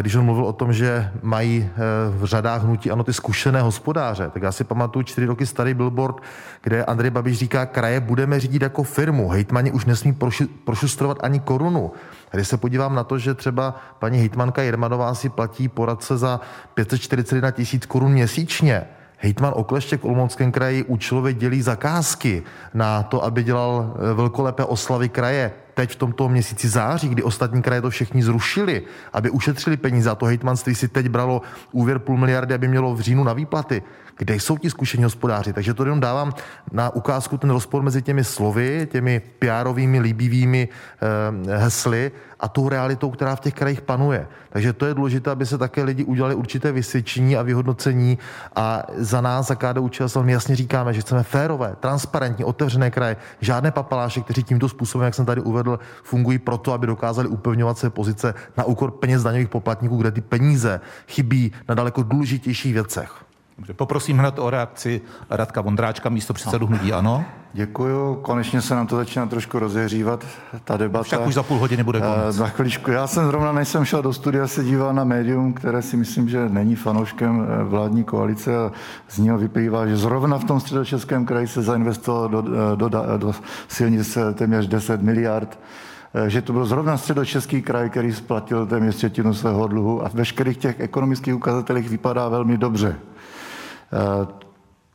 když on mluvil o tom, že mají eh, v řadách hnutí ano ty zkušené hospodáře, tak já si pamatuju čtyři roky starý billboard, kde Andrej Babiš říká, kraje budeme řídit jako firmu, hejtmani už nesmí prošustrovat ani korunu. Když se podívám na to, že třeba paní hejtmanka Jermanová si platí poradce za 541 tisíc korun měsíčně, Hejtman Okleštěk v Olomouckém kraji účelově dělí zakázky na to, aby dělal eh, velkolepé oslavy kraje teď v tomto měsíci září, kdy ostatní kraje to všichni zrušili, aby ušetřili peníze a to hejtmanství si teď bralo úvěr půl miliardy, aby mělo v říjnu na výplaty. Kde jsou ti zkušení hospodáři? Takže to jenom dávám na ukázku ten rozpor mezi těmi slovy, těmi pr líbivými eh, hesly a tou realitou, která v těch krajích panuje. Takže to je důležité, aby se také lidi udělali určité vysvědčení a vyhodnocení a za nás, za KDU ČSL, my jasně říkáme, že chceme férové, transparentní, otevřené kraje, žádné papaláše, kteří tímto způsobem, jak jsem tady uvedl, fungují proto, aby dokázali upevňovat své pozice na úkor peněz daňových poplatníků, kde ty peníze chybí na daleko důležitějších věcech. Poprosím hned o reakci Radka Vondráčka, místo předsedu hnutí Ano. Děkuju. Konečně se nám to začíná trošku rozehřívat, ta debata. Však už za půl hodiny bude konec. Uh, za chviličku. Já jsem zrovna, než jsem šel do studia, se díval na médium, které si myslím, že není fanouškem eh, vládní koalice a z něho vyplývá, že zrovna v tom středočeském kraji se zainvestovalo do, eh, do, do, do silnice téměř 10 miliard že to byl zrovna středočeský kraj, který splatil téměř třetinu svého dluhu a v veškerých těch ekonomických ukazatelích vypadá velmi dobře.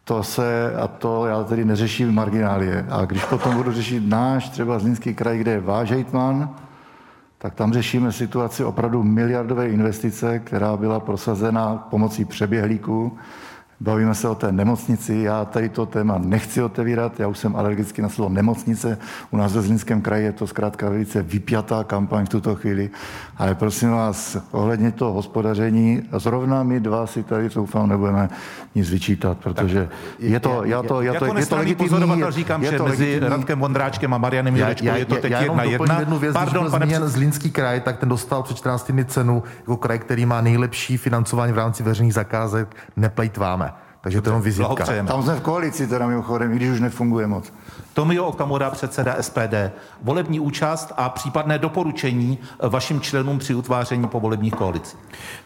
To se, a to já tedy neřeším marginálie. A když potom budu řešit náš, třeba Zlínský kraj, kde je váš hejtman, tak tam řešíme situaci opravdu miliardové investice, která byla prosazena pomocí přeběhlíků Bavíme se o té nemocnici. Já tady to téma nechci otevírat. Já už jsem alergický na slovo nemocnice. U nás ve Zlínském kraji je to zkrátka velice vypjatá kampaň v tuto chvíli. Ale prosím vás, ohledně toho hospodaření, zrovna my dva si tady doufám nebudeme nic vyčítat, protože je to, já to, já to, jako je to legitimní. pozorovatel říkám, je že to mezi legitimní. Radkem Vondráčkem a Marianem Jurečkou je to teď já jedna jedna. jednu věc, Pardon, když pane zmíněn Zlínský kraj, tak ten dostal před 14 dny cenu jako kraj, který má nejlepší financování v rámci veřejných zakázek. Neplejtváme. Takže to je vizitka. Tam jsme v koalici teda mimochodem, i když už nefunguje moc. Tomio Okamura, předseda SPD. Volební účast a případné doporučení vašim členům při utváření povolebních koalicí.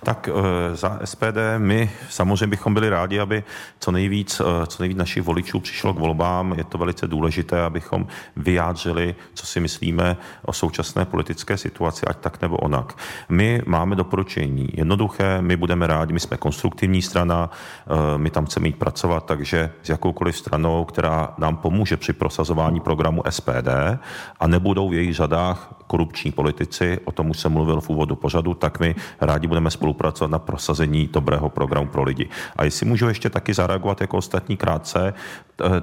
Tak eh, za SPD my samozřejmě bychom byli rádi, aby co nejvíc, eh, co nejvíc našich voličů přišlo k volbám. Je to velice důležité, abychom vyjádřili, co si myslíme o současné politické situaci, ať tak nebo onak. My máme doporučení jednoduché, my budeme rádi, my jsme konstruktivní strana, eh, my tam chceme jít pracovat, takže s jakoukoliv stranou, která nám pomůže při prosazování programu SPD a nebudou v jejich řadách korupční politici, o tom už jsem mluvil v úvodu pořadu, tak my rádi budeme spolupracovat na prosazení dobrého programu pro lidi. A jestli můžu ještě taky zareagovat jako ostatní krátce,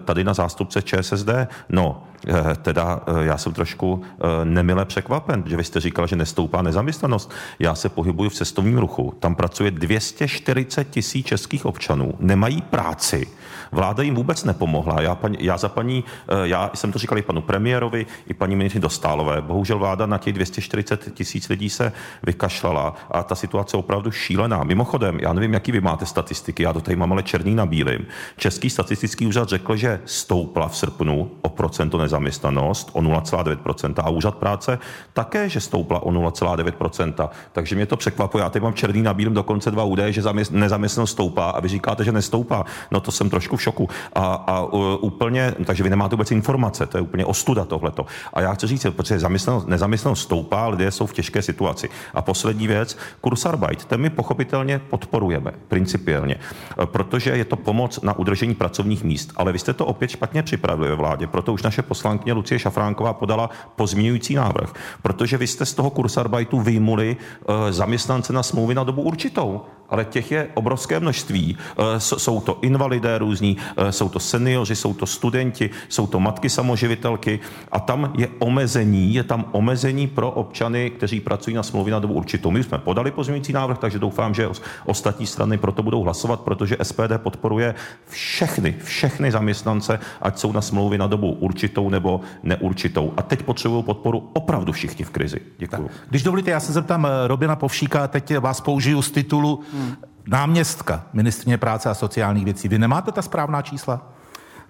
tady na zástupce ČSSD, no, eh, teda eh, já jsem trošku eh, nemile překvapen, že vy jste říkal, že nestoupá nezaměstnanost. Já se pohybuju v cestovním ruchu. Tam pracuje 240 tisíc českých občanů, nemají práci. Vláda jim vůbec nepomohla. Já, paní, já za paní, já jsem to říkal i panu premiérovi, i paní ministři Dostálové. Bohužel vláda na těch 240 tisíc lidí se vykašlala a ta situace je opravdu šílená. Mimochodem, já nevím, jaký vy máte statistiky, já to tady mám ale černý na bílým. Český statistický úřad řekl, že stoupla v srpnu o procento nezaměstnanost, o 0,9% a úřad práce také, že stoupla o 0,9%. Takže mě to překvapuje. Já tady mám černý na bílém dokonce dva údaje, že nezaměstnanost stoupá a vy říkáte, že nestoupá. No to jsem trošku v šoku. A, a úplně, takže vy nemáte vůbec informace, to je úplně ostuda tohleto. A já chci říct, protože zaměstnanost, nezaměstnanost stoupá, lidé jsou v těžké situaci. A poslední věc, Kursarbeit, ten my pochopitelně podporujeme principiálně, protože je to pomoc na udržení pracovních míst. Ale vy jste to opět špatně připravili ve vládě, proto už naše poslankyně Lucie Šafránková podala pozměňující návrh, protože vy jste z toho kursarbeitu vyjmuli uh, zaměstnance na smlouvy na dobu určitou ale těch je obrovské množství. Eh, jsou to invalidé různí, eh, jsou to seniori, jsou to studenti, jsou to matky samoživitelky a tam je omezení, je tam omezení pro občany, kteří pracují na smlouvě na dobu určitou. My jsme podali pozměňující návrh, takže doufám, že ostatní strany proto budou hlasovat, protože SPD podporuje všechny, všechny zaměstnance, ať jsou na smlouvě na dobu určitou nebo neurčitou. A teď potřebují podporu opravdu všichni v krizi. Děkuji. Když dovolíte, já se zeptám eh, Robina Povšíka, teď vás použiju z titulu hmm. Náměstka ministrně práce a sociálních věcí. Vy nemáte ta správná čísla?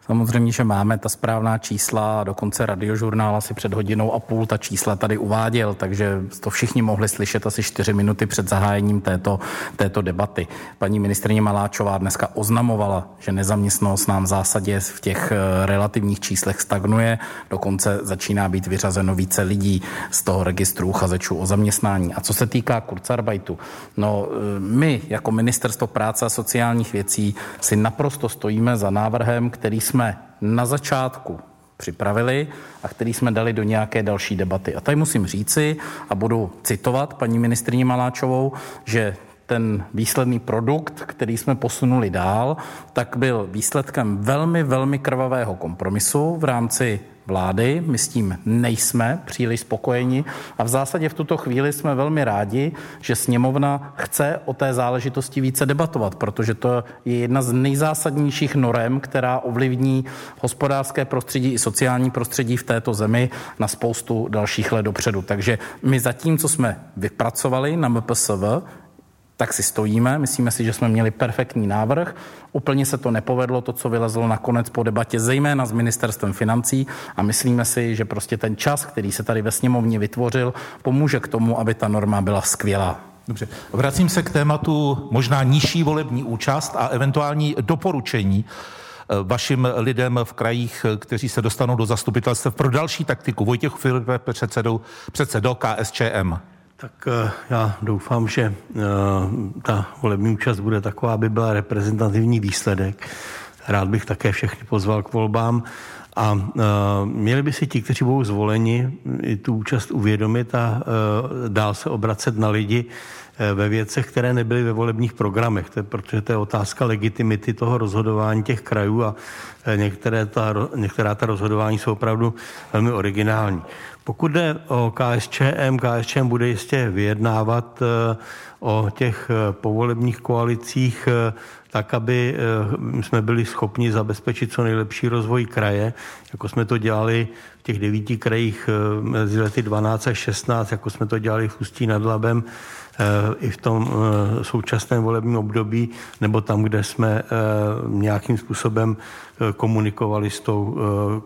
Samozřejmě, že máme ta správná čísla, dokonce radiožurnál asi před hodinou a půl ta čísla tady uváděl, takže to všichni mohli slyšet asi čtyři minuty před zahájením této, této debaty. Paní ministrině Maláčová dneska oznamovala, že nezaměstnanost nám v zásadě v těch eh, relativních číslech stagnuje, dokonce začíná být vyřazeno více lidí z toho registru uchazečů o zaměstnání. A co se týká Kurzarbeitu, no eh, my jako Ministerstvo práce a sociálních věcí si naprosto stojíme za návrhem, který jsme jsme na začátku připravili a který jsme dali do nějaké další debaty. A tady musím říci, a budu citovat paní ministrině Maláčovou, že ten výsledný produkt, který jsme posunuli dál, tak byl výsledkem velmi, velmi krvavého kompromisu v rámci vlády. My s tím nejsme příliš spokojeni a v zásadě v tuto chvíli jsme velmi rádi, že sněmovna chce o té záležitosti více debatovat, protože to je jedna z nejzásadnějších norem, která ovlivní hospodářské prostředí i sociální prostředí v této zemi na spoustu dalších let dopředu. Takže my zatím, co jsme vypracovali na MPSV, tak si stojíme. Myslíme si, že jsme měli perfektní návrh. Úplně se to nepovedlo, to, co vylezlo nakonec po debatě, zejména s ministerstvem financí a myslíme si, že prostě ten čas, který se tady ve sněmovně vytvořil, pomůže k tomu, aby ta norma byla skvělá. Dobře, vracím se k tématu možná nižší volební účast a eventuální doporučení eh, vašim lidem v krajích, eh, kteří se dostanou do zastupitelstv pro další taktiku. Vojtěch Filipe, předsedou, předsedou KSČM. Tak eh, já doufám, že ta volební účast bude taková, aby byla reprezentativní výsledek. Rád bych také všechny pozval k volbám. A uh, měli by si ti, kteří budou zvoleni, i tu účast uvědomit a dál se obracet na lidi ve věcech, které nebyly ve volebních programech, to je, protože to je otázka legitimity toho rozhodování těch krajů a některé ta, některá ta rozhodování jsou opravdu velmi originální. Pokud jde o KSČM, KSČM bude jistě vyjednávat uh, o těch povolebních koalicích tak, aby eh, jsme byli schopni zabezpečit co nejlepší rozvoj kraje, jako jsme to dělali v těch devíti krajích eh, mezi lety 12 až 16, jako jsme to dělali v Ústí nad Labem, eh, i v tom současném volebním období, nebo tam, kde jsme nějakým způsobem komunikovali s tou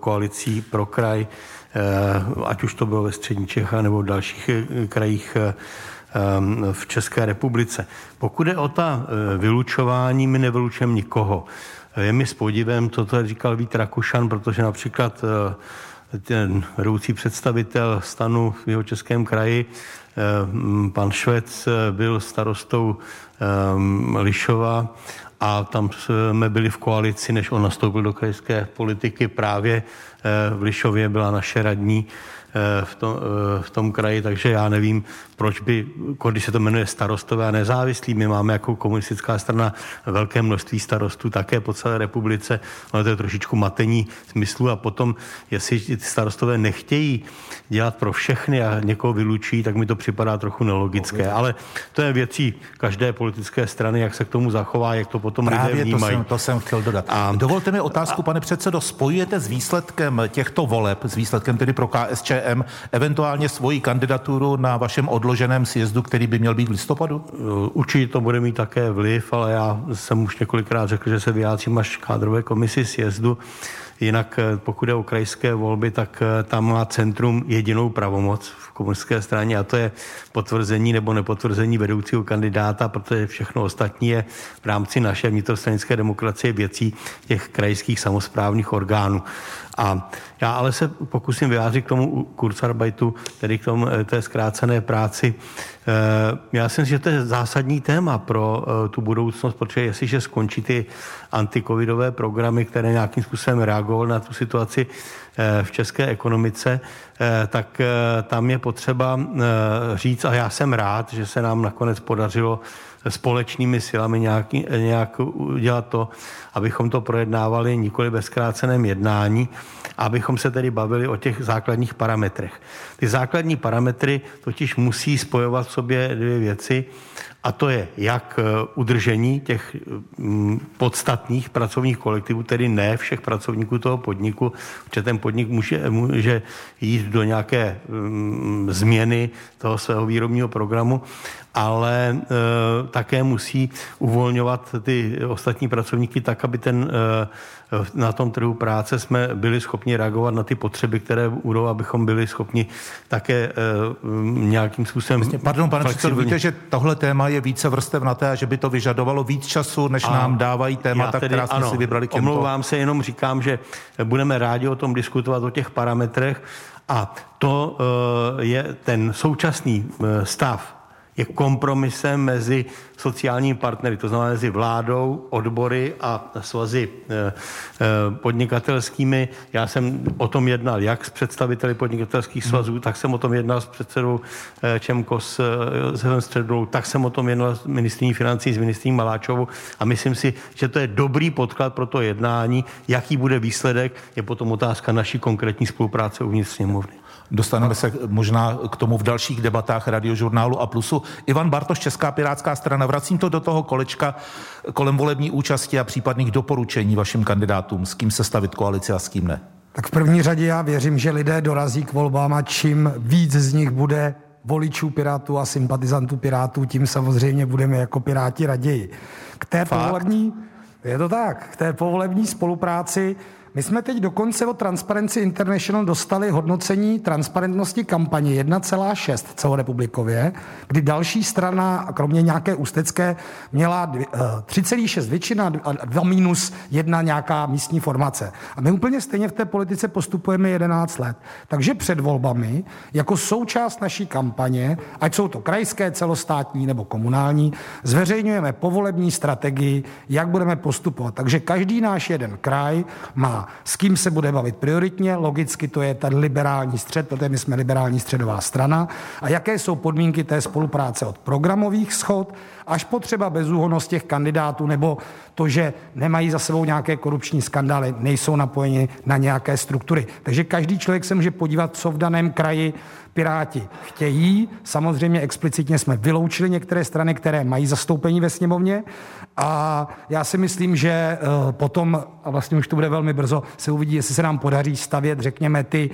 koalicí pro kraj, ať už to bylo ve Střední Čechách nebo v dalších krajích Ehm, v České republice. Pokud je o ta eh, vylučování, my nevylučujeme nikoho. Je mi s podivem to, co říkal Vít Rakušan, protože například eh, ten vedoucí představitel stanu v jeho českém kraji, pan Švec, eh, byl starostou Lišova a tam jsme byli v koalici, než on nastoupil do krajské politiky. Právě v Lišově byla naše radní v tom, v tom kraji, takže já nevím, proč by, když se to jmenuje starostové a nezávislí, my máme jako komunistická strana velké množství starostů také po celé republice, ale to je trošičku matení smyslu a potom, jestli ty starostové nechtějí dělat pro všechny a někoho vylučují, tak mi to připadá trochu nelogické. Ale to je věcí každé politické strany, jak se k tomu zachová, jak to potom Právě lidé vnímají. To jsem, to jsem chtěl dodat. A, Dovolte mi otázku, a, pane předsedo, spojujete s výsledkem těchto voleb, s výsledkem tedy pro KSČM, eventuálně svoji kandidaturu na vašem odloženém sjezdu, který by měl být v listopadu? Určitě to bude mít také vliv, ale já jsem už několikrát řekl, že se vyjádřím až kádrové komisi sjezdu. Jinak eh, pokud je o krajské volby, tak eh, tam má centrum jedinou pravomoc v komunistické straně a to je potvrzení nebo nepotvrzení vedoucího kandidáta, protože všechno ostatní je v rámci naše vnitrostranické demokracie věcí těch krajských samozprávných orgánů. A já ale se pokusím vyjádřit k tomu Kurzarbeitu, tedy k tomu, eh, té zkrácené práci. Já si myslím, že to je zásadní téma pro tu budoucnost, protože jestliže skončí ty antikovidové programy, které nějakým způsobem reagovaly na tu situaci v české ekonomice, tak tam je potřeba říct, a já jsem rád, že se nám nakonec podařilo společnými silami nějak, nějak udělat to, abychom to projednávali nikoli ve zkráceném jednání, abychom se tedy bavili o těch základních parametrech. Ty základní parametry totiž musí spojovat v sobě dvě věci. A to je jak eh, udržení těch mm, podstatných pracovních kolektivů, tedy ne všech pracovníků toho podniku, protože ten podnik může, může jít do nějaké mm, změny toho svého výrobního programu, ale e, také musí uvolňovat ty ostatní pracovníky tak, aby ten e, na tom trhu práce jsme byli schopni reagovat na ty potřeby, které budou, abychom byli schopni také e, nějakým způsobem. Vlastně, pardon, pane předsedo, víte, že tohle téma je více vrstevnaté a že by to vyžadovalo víc času, než a nám dávají témata, tedy, která jsme ano, si vybrali k těmto. Omlouvám se, jenom říkám, že budeme rádi o tom diskutovat, o těch parametrech a to je ten současný stav je kompromisem mezi sociálními partnery, to znamená mezi vládou, odbory a svazy eh, eh, podnikatelskými. Já jsem o tom jednal jak s představiteli podnikatelských svazů, hmm. tak jsem o tom jednal s předsedou eh, Čemko s Zevem Středou, tak jsem o tom jednal s ministrní financí, s ministrní Maláčovou a myslím si, že to je dobrý podklad pro to jednání. Jaký bude výsledek, je potom otázka naší konkrétní spolupráce uvnitř sněmovny. Dostaneme se možná k tomu v dalších debatách radiožurnálu a plusu. Ivan Bartoš, Česká pirátská strana. Vracím to do toho kolečka kolem volební účasti a případných doporučení vašim kandidátům, s kým se stavit koalici a s kým ne. Tak v první řadě já věřím, že lidé dorazí k volbám a čím víc z nich bude voličů Pirátů a sympatizantů Pirátů, tím samozřejmě budeme jako Piráti raději. K té povolební, je to tak, k té povolební spolupráci my jsme teď dokonce od Transparency International dostali hodnocení transparentnosti kampaně 1,6 celorepublikově, kdy další strana, kromě nějaké ústecké, měla 3,6 eh, většina a 2 minus jedna nějaká místní formace. A my úplně stejně v té politice postupujeme 11 let. Takže před volbami, jako součást naší kampaně, ať jsou to krajské, celostátní nebo komunální, zveřejňujeme povolební strategii, jak budeme postupovat. Takže každý náš jeden kraj má s kým se bude bavit prioritně, logicky to je ten liberální střed, protože my jsme liberální středová strana, a jaké jsou podmínky té spolupráce od programových schod až po třeba bezúhonost těch kandidátů nebo to, že nemají za sebou nějaké korupční skandály, nejsou napojeni na nějaké struktury. Takže každý člověk se může podívat, co v daném kraji Piráti chtějí. Samozřejmě explicitně jsme vyloučili některé strany, které mají zastoupení ve sněmovně a já si myslím, že eh, potom, a vlastně už to bude velmi brzo, se uvidí, jestli se nám podaří stavět, řekněme, ty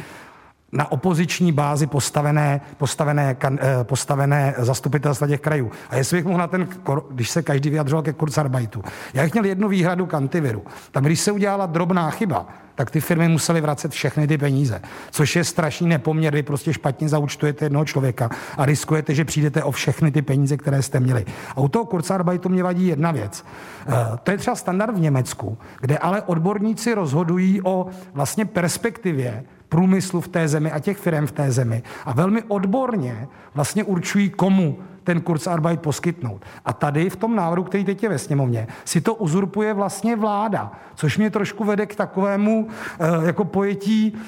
na opoziční bázi postavené, postavené, eh, postavené zastupitelstva těch krajů. A jestli bych mohl na ten, když se každý vyjadřoval ke Kurzarbeitu. Já bych měl jednu výhradu k antiviru. Tam, když se udělala drobná chyba, tak ty firmy musely vracet všechny ty peníze, což je strašný nepoměr, vy prostě špatně zaučtujete jednoho člověka a riskujete, že přijdete o všechny ty peníze, které jste měli. A u toho Kurzarbeitu mě vadí jedna věc. Eh, to je třeba standard v Německu, kde ale odborníci rozhodují o vlastně perspektivě průmyslu v té zemi a těch firm v té zemi a velmi odborně vlastně určují, komu ten Kurzarbeit poskytnout. A tady v tom návrhu, který teď je ve sněmovně, si to uzurpuje vlastně vláda, což mě trošku vede k takovému eh, jako pojetí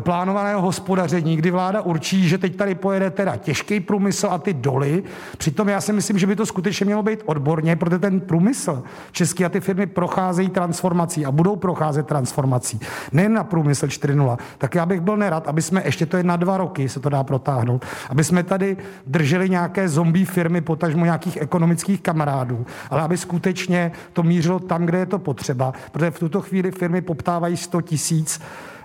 plánovaného hospodaření, kdy vláda určí, že teď tady pojede teda těžký průmysl a ty doly. Přitom já si myslím, že by to skutečně mělo být odborně, protože ten průmysl český a ty firmy procházejí transformací a budou procházet transformací. Nejen na průmysl 4.0. Tak já bych byl nerad, aby jsme, ještě to je na dva roky, se to dá protáhnout, aby jsme tady drželi nějaké zombie firmy, potažmo nějakých ekonomických kamarádů, ale aby skutečně to mířilo tam, kde je to potřeba, protože v tuto chvíli firmy poptávají 100 tisíc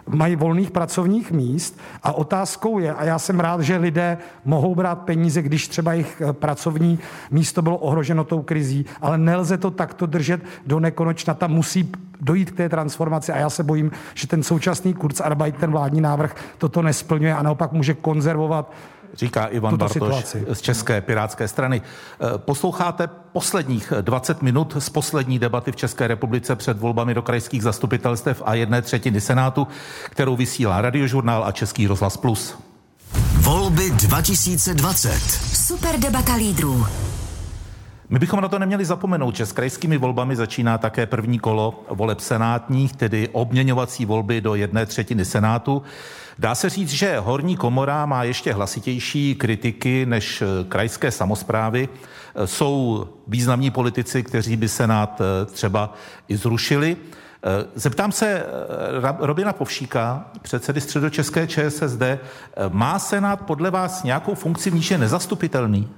mají volných pracovních míst a otázkou je, a já jsem rád, že lidé mohou brát peníze, když třeba jejich eh, pracovní místo bylo ohroženo tou krizí, ale nelze to takto držet do nekonečna. Tam musí dojít k té transformaci a já se bojím, že ten současný Kurzarbeit, ten vládní návrh, toto nesplňuje a naopak může konzervovat říká Ivan Bartoš situaci. z České pirátské strany. Eh, posloucháte posledních 20 minut z poslední debaty v České republice před volbami do krajských zastupitelstev a jedné třetiny Senátu, kterou vysílá Radiožurnál a Český rozhlas Plus. Volby 2020. Super debata lídrů. My bychom na to neměli zapomenout, že s krajskými volbami začíná také první kolo voleb senátních, tedy obměňovací volby do jedné třetiny Senátu. Dá se říct, že horní komora má ještě hlasitější kritiky než eh, krajské samozprávy. Eh, jsou významní politici, kteří by Senát eh, třeba i zrušili. Zeptám se Robina Povšíka, předsedy středočeské ČSSD. Má Senát podle vás nějakou funkci, v níž je nezastupitelný?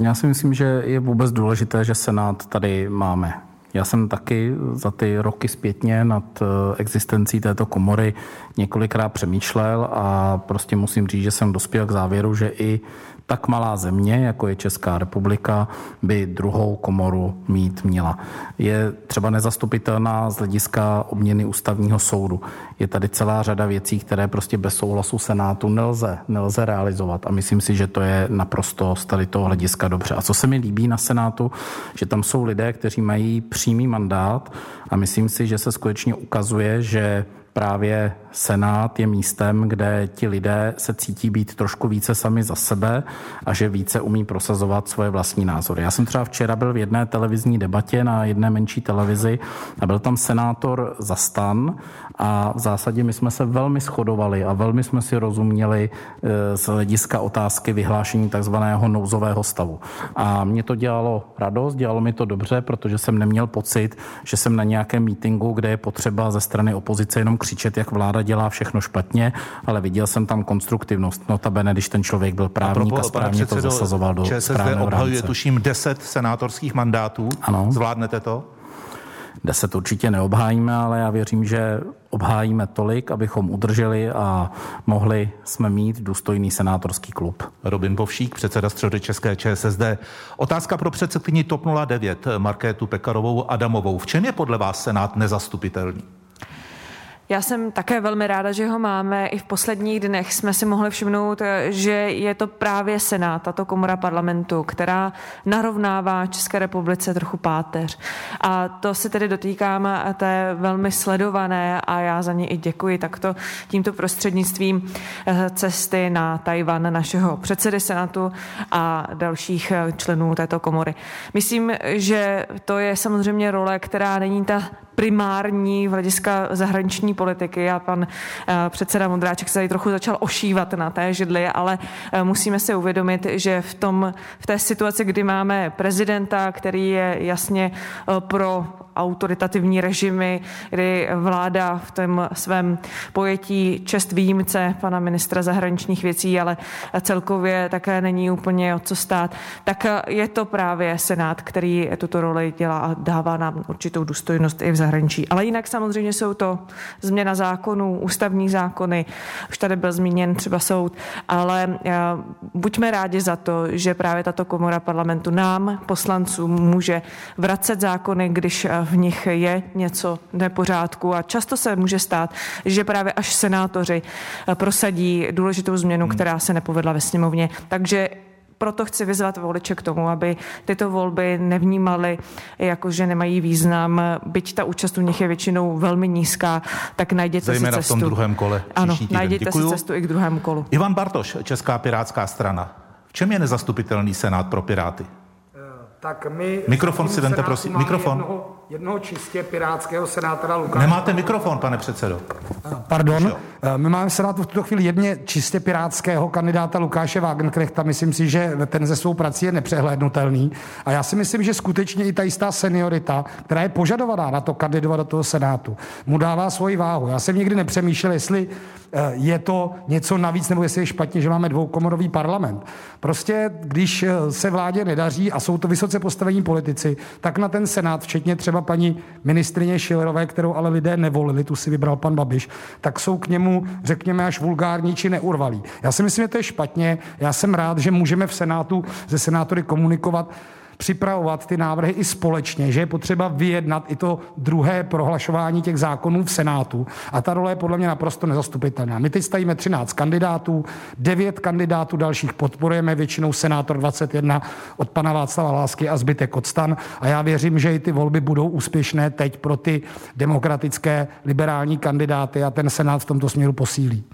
Já si myslím, že je vůbec důležité, že Senát tady máme. Já jsem taky za ty roky zpětně nad eh, existencí této komory několikrát přemýšlel a prostě musím říct, že jsem dospěl k závěru, že i tak malá země, jako je Česká republika, by druhou komoru mít měla. Je třeba nezastupitelná z hlediska obměny ústavního soudu. Je tady celá řada věcí, které prostě bez souhlasu Senátu nelze, nelze realizovat a myslím si, že to je naprosto z tady toho hlediska dobře. A co se mi líbí na Senátu, že tam jsou lidé, kteří mají přímý mandát a myslím si, že se skutečně ukazuje, že právě Senát je místem, kde ti lidé se cítí být trošku více sami za sebe a že více umí prosazovat svoje vlastní názory. Já jsem třeba včera byl v jedné televizní debatě na jedné menší televizi a byl tam senátor za stan a v zásadě my jsme se velmi shodovali a velmi jsme si rozuměli e, z hlediska otázky vyhlášení takzvaného nouzového stavu. A mě to dělalo radost, dělalo mi to dobře, protože jsem neměl pocit, že jsem na nějakém mítingu, kde je potřeba ze strany opozice jenom křičet, jak vláda dělá všechno špatně, ale viděl jsem tam konstruktivnost. Notabene, když ten člověk byl právník a, a správně to zasazoval do ČSSD obhajuje tuším 10 senátorských mandátů. Ano. Zvládnete to? Deset určitě neobhájíme, ale já věřím, že obhájíme tolik, abychom udrželi a mohli jsme mít důstojný senátorský klub. Robin Bovšík, předseda středy České ČSSD. Otázka pro předsedkyni TOP 09 Markétu Pekarovou Adamovou. V čem je podle vás Senát nezastupitelný? Já jsem také velmi ráda, že ho máme. I v posledních dnech jsme si mohli všimnout, že je to právě Senát, tato komora parlamentu, která narovnává České republice trochu páteř. A to se tedy dotýkám té velmi sledované a já za ně i děkuji takto tímto prostřednictvím eh, cesty na Tajvan našeho předsedy Senátu a dalších eh, členů této komory. Myslím, že to je samozřejmě role, která není ta primární v hlediska zahraniční politiky a pan eh, předseda Mondráček se tady trochu začal ošívat na té židli, ale eh, musíme si uvědomit, že v, tom, v té situaci, kdy máme prezidenta, který je jasně eh, pro autoritativní režimy, kdy vláda v tom svém pojetí čest výjimce pana ministra zahraničních věcí, ale celkově také není úplně o co stát, tak je to právě Senát, který tuto roli dělá a dává nám určitou důstojnost i v zahraničí. Ale jinak samozřejmě jsou to změna zákonů, ústavní zákony, už tady byl zmíněn třeba soud, ale eh, buďme rádi za to, že právě tato komora parlamentu nám, poslancům, může vracet zákony, když eh, v nich je něco nepořádku. A často se může stát, že právě až senátoři eh, prosadí důležitou změnu, která se nepovedla ve sněmovně. Takže proto chci vyzvat voliče k tomu, aby tyto volby nevnímali jako, že nemají význam, byť ta účast u nich je většinou velmi nízká, tak najděte Zajména si cestu. v tom druhém kole. Ano, najděte Děkuju. si cestu i k druhému kolu. Ivan Bartoš, Česká pirátská strana. V čem je nezastupitelný senát pro Piráty? Tak my... Mikrofon si vemte, prosím. Mikrofon. Jednoho, jednoho čistě pirátského senátora Lukáše. Nemáte mikrofon, pane předsedo. Pardon. Eh, my máme v Senátu v tuto chvíli jedně čistě pirátského kandidáta Lukáše Wagenknechta. Myslím si, že ten ze svou prací je nepřehlédnutelný. A já si myslím, že skutečně i ta jistá seniorita, která je požadovaná na to kandidovat do toho Senátu, mu dává svoji váhu. Já jsem nikdy nepřemýšlel, jestli eh, je to něco navíc, nebo jestli je špatně, že máme dvoukomorový parlament. Prostě, když eh, se vládě nedaří a jsou to vysoce postavení politici, tak na ten Senát, včetně třeba paní ministrině Šilerové, kterou ale lidé nevolili, tu si vybral pan Babiš, tak jsou k němu, řekněme, až vulgární či neurvalí. Já si myslím, že to je špatně. Já jsem rád, že můžeme v Senátu ze senátory komunikovat připravovat ty návrhy i společně, že je potřeba vyjednat i to druhé prohlašování těch zákonů v Senátu. A ta role je podle mě naprosto nezastupitelná. My teď stavíme 13 kandidátů, 9 kandidátů dalších podporujeme, většinou senátor 21 od pana Václava Lásky a zbytek od stan. A já věřím, že i ty volby budou úspěšné teď pro ty demokratické liberální kandidáty a ten Senát v tomto směru posílí.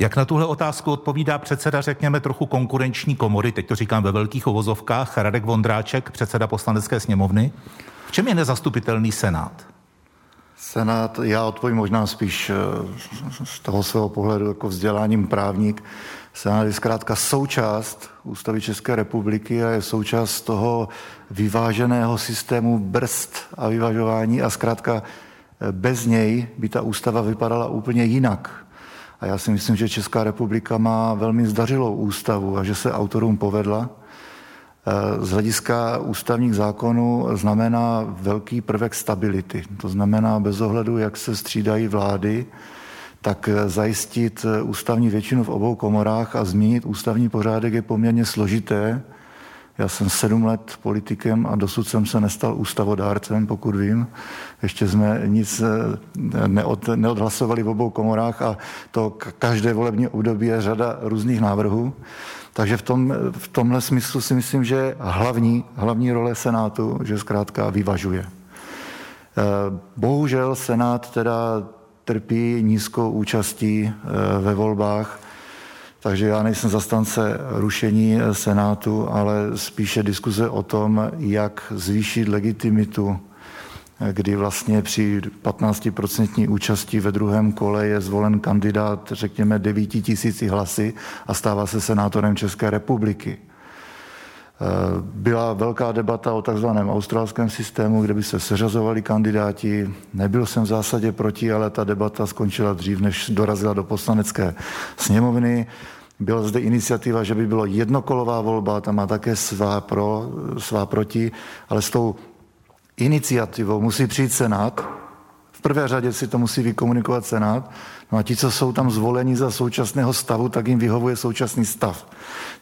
Jak na tuhle otázku odpovídá předseda, řekněme, trochu konkurenční komory, teď to říkám ve velkých ovozovkách, Radek Vondráček, předseda poslanecké sněmovny. V čem je nezastupitelný Senát? Senát, já odpovím možná spíš eh, z toho svého pohledu jako vzděláním právník. Senát je zkrátka součást Ústavy České republiky a je součást toho vyváženého systému brzd a vyvažování a zkrátka eh, bez něj by ta ústava vypadala úplně jinak. A já si myslím, že Česká republika má velmi zdařilou ústavu a že se autorům povedla. E, z hlediska ústavních zákonů znamená velký prvek stability. To znamená bez ohledu, jak se střídají vlády, tak zajistit ústavní většinu v obou komorách a změnit ústavní pořádek je poměrně složité. Já jsem sedm let politikem a dosud jsem se nestal ústavodárcem, pokud vím. Ještě jsme nic eh, neod, neodhlasovali v obou komorách a to každé volební období je řada různých návrhů. Takže v, tom, v tomhle smyslu si myslím, že hlavní, hlavní role Senátu, že zkrátka vyvažuje. Eh, bohužel Senát teda trpí nízkou účastí eh, ve volbách, takže já nejsem zastance rušení Senátu, ale spíše diskuze o tom, jak zvýšit legitimitu, kdy vlastně při 15% účasti ve druhém kole je zvolen kandidát, řekněme, 9 tisíci hlasy a stává se senátorem České republiky. Byla velká debata o takzvaném australském systému, kde by se seřazovali kandidáti. Nebyl jsem v zásadě proti, ale ta debata skončila dřív, než dorazila do poslanecké sněmovny. Byla zde iniciativa, že by bylo jednokolová volba, tam má také svá pro, svá proti, ale s tou iniciativou musí přijít Senát. V prvé řadě si to musí vykomunikovat Senát. No a ti, co jsou tam zvoleni za současného stavu, tak jim vyhovuje současný stav.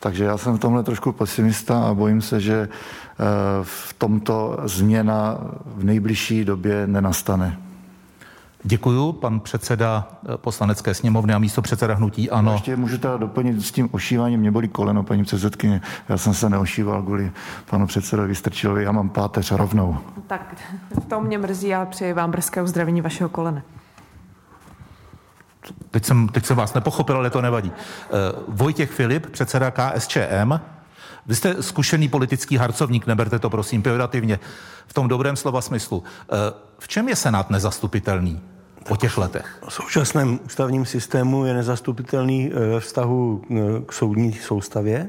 Takže já jsem v tomhle trošku pesimista a bojím se, že eh, v tomto změna v nejbližší době nenastane. Děkuju, pan předseda eh, poslanecké sněmovny a místo předseda hnutí ANO. Ještě můžu teda doplnit s tím ošíváním, mě bolí koleno, paní předsedkyně. Já jsem se neošíval kvůli panu předsedovi Strčilovi, já mám páteř rovnou. Tak to mě mrzí a přeji vám brzké uzdravení vašeho kolene. Teď jsem, teď jsem vás nepochopil, ale to nevadí. Eh, Vojtěch Filip, předseda KSČM. Vy jste zkušený politický harcovník, neberte to prosím pejorativně, v tom dobrém slova smyslu. Eh, v čem je Senát nezastupitelný? Po těch letech? V současném ústavním systému je nezastupitelný eh, ve vztahu k soudní soustavě.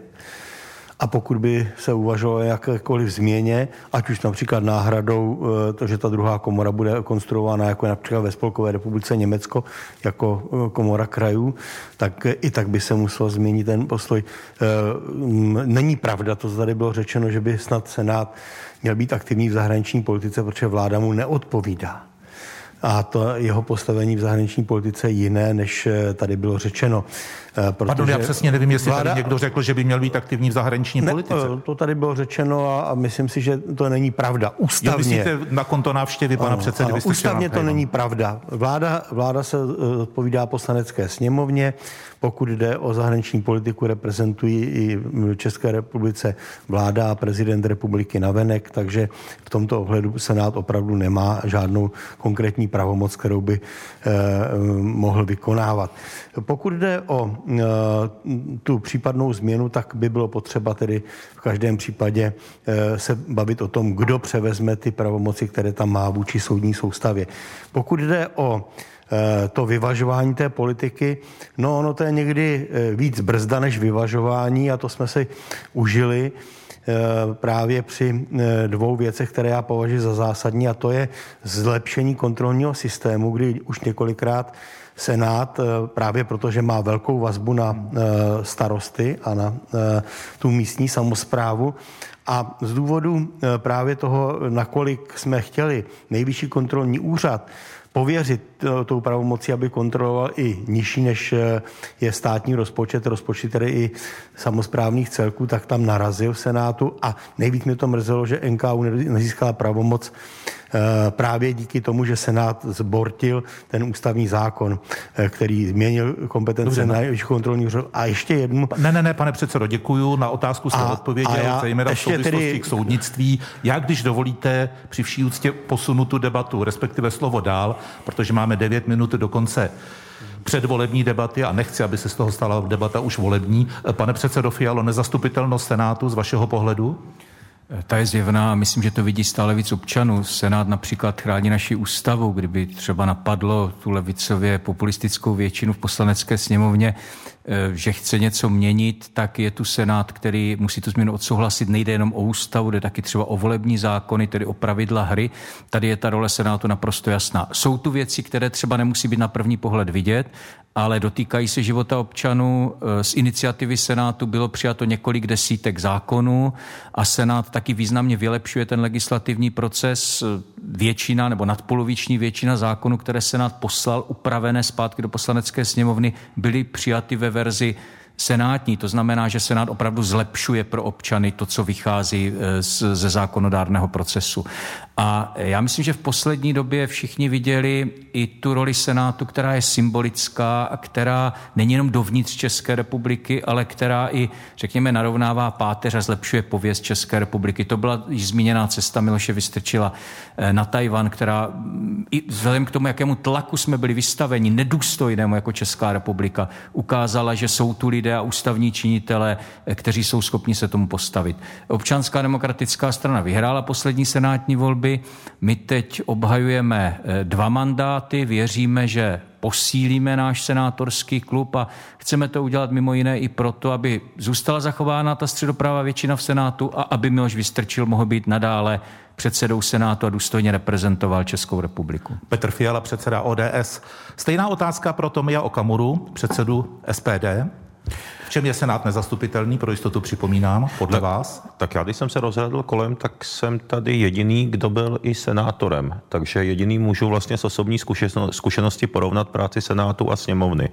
A pokud by se uvažovalo jakékoliv změně, ať už například náhradou, eh, to, že ta druhá komora bude konstruována jako například ve Spolkové republice Německo jako eh, komora krajů, tak i tak by se musel změnit ten postoj. Eh, není pravda, to tady bylo řečeno, že by snad Senát měl být aktivní v zahraniční politice, protože vláda mu neodpovídá a to jeho postavení v zahraniční politice je jiné, než tady bylo řečeno. Eh, protože Pardon, já přesně nevím, jestli vláda... tady někdo řekl, že by měl být aktivní v zahraniční ne, politice. Eh, to tady bylo řečeno a, a myslím si, že to není pravda. Ústavně. Jo, myslíte na konto návštěvy pana ano, předsedy? Ano, ústavně to není pravda. Vláda, vláda se eh, odpovídá poslanecké sněmovně. Pokud jde o zahraniční politiku, reprezentují i v České republice vláda a prezident republiky navenek, takže v tomto ohledu Senát opravdu nemá žádnou konkrétní pravomoc, kterou by eh, mohl vykonávat. Pokud jde o eh, tu případnou změnu, tak by bylo potřeba tedy v každém případě eh, se bavit o tom, kdo převezme ty pravomoci, které tam má vůči soudní soustavě. Pokud jde o to vyvažování té politiky, no ono to je někdy eh, víc brzda než vyvažování a to jsme si užili eh, právě při dvou věcech, které já považuji za zásadní a to je zlepšení kontrolního systému, kdy už několikrát Senát právě protože má velkou vazbu na starosty a na tu místní samozprávu a z důvodu právě toho, nakolik jsme chtěli nejvyšší kontrolní úřad, pověřit eh, tou pravomocí, aby kontroloval i nižší, než eh, je státní rozpočet, rozpočet tedy i samozprávných celků, tak tam narazil v Senátu a nejvíc mě to mrzelo, že NKU nezískala pravomoc Eh, právě díky tomu, že Senát zbortil ten ústavní zákon, eh, který změnil kompetence Dobře, na nejvyšší kontrolní úřad. A ještě jednu. Ne, ne, ne, pane předsedo, děkuju. Na otázku jste odpověděl, zejména v souvislosti tedy... k soudnictví. Já, když dovolíte, při vší úctě posunu tu debatu, respektive slovo dál, protože máme 9 minut do konce předvolební debaty a nechci, aby se z toho stala debata už volební. Pane předsedo Fialo, nezastupitelnost Senátu z vašeho pohledu? Ta je zjevná a myslím, že to vidí stále víc občanů. Senát například chrání naši ústavu, kdyby třeba napadlo tu levicově populistickou většinu v poslanecké sněmovně, eh, že chce něco měnit, tak je tu Senát, který musí tu změnu odsouhlasit. Nejde jenom o ústavu, jde taky třeba o volební zákony, tedy o pravidla hry. Tady je ta role Senátu naprosto jasná. Jsou tu věci, které třeba nemusí být na první pohled vidět, ale dotýkají se života občanů. Eh, z iniciativy Senátu bylo přijato několik desítek zákonů a Senát taky významně vylepšuje ten legislativní proces. Většina nebo nadpoloviční většina zákonů, které Senát poslal upravené zpátky do poslanecké sněmovny, byly přijaty ve verzi senátní. To znamená, že Senát opravdu zlepšuje pro občany to, co vychází eh, ze zákonodárného procesu. A já myslím, že v poslední době všichni viděli i tu roli Senátu, která je symbolická a která není jenom dovnitř České republiky, ale která i, řekněme, narovnává páteř a zlepšuje pověst České republiky. To byla již zmíněná cesta Miloše Vystrčila eh, na Tajvan, která mm, i vzhledem k tomu, jakému tlaku jsme byli vystaveni, nedůstojnému jako Česká republika, ukázala, že jsou tu lidé a ústavní činitele, eh, kteří jsou schopni se tomu postavit. Občanská demokratická strana vyhrála poslední senátní volby, volby. My teď obhajujeme eh, dva mandáty, věříme, že posílíme náš senátorský klub a chceme to udělat mimo jiné i proto, aby zůstala zachována ta středoprává většina v Senátu a aby Miloš Vystrčil mohl být nadále předsedou Senátu a důstojně reprezentoval Českou republiku. Petr Fiala, předseda ODS. Stejná otázka pro Tomia Okamuru, předsedu SPD. V čem je Senát nezastupitelný, pro jistotu připomínám, podle tak, vás? Tak já, když jsem se rozhledl kolem, tak jsem tady jediný, kdo byl i senátorem. Takže jediný můžu vlastně s osobní zkušenosti porovnat práci Senátu a sněmovny.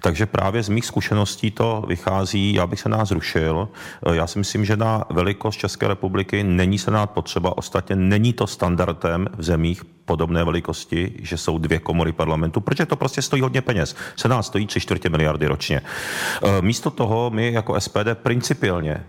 Takže právě z mých zkušeností to vychází, já bych se nás zrušil. Já si myslím, že na velikost České republiky není Senát potřeba. Ostatně není to standardem v zemích podobné velikosti, že jsou dvě komory parlamentu, protože to prostě stojí hodně peněz. Senát stojí tři čtvrtě miliardy ročně. E, místo toho my jako SPD principiálně e,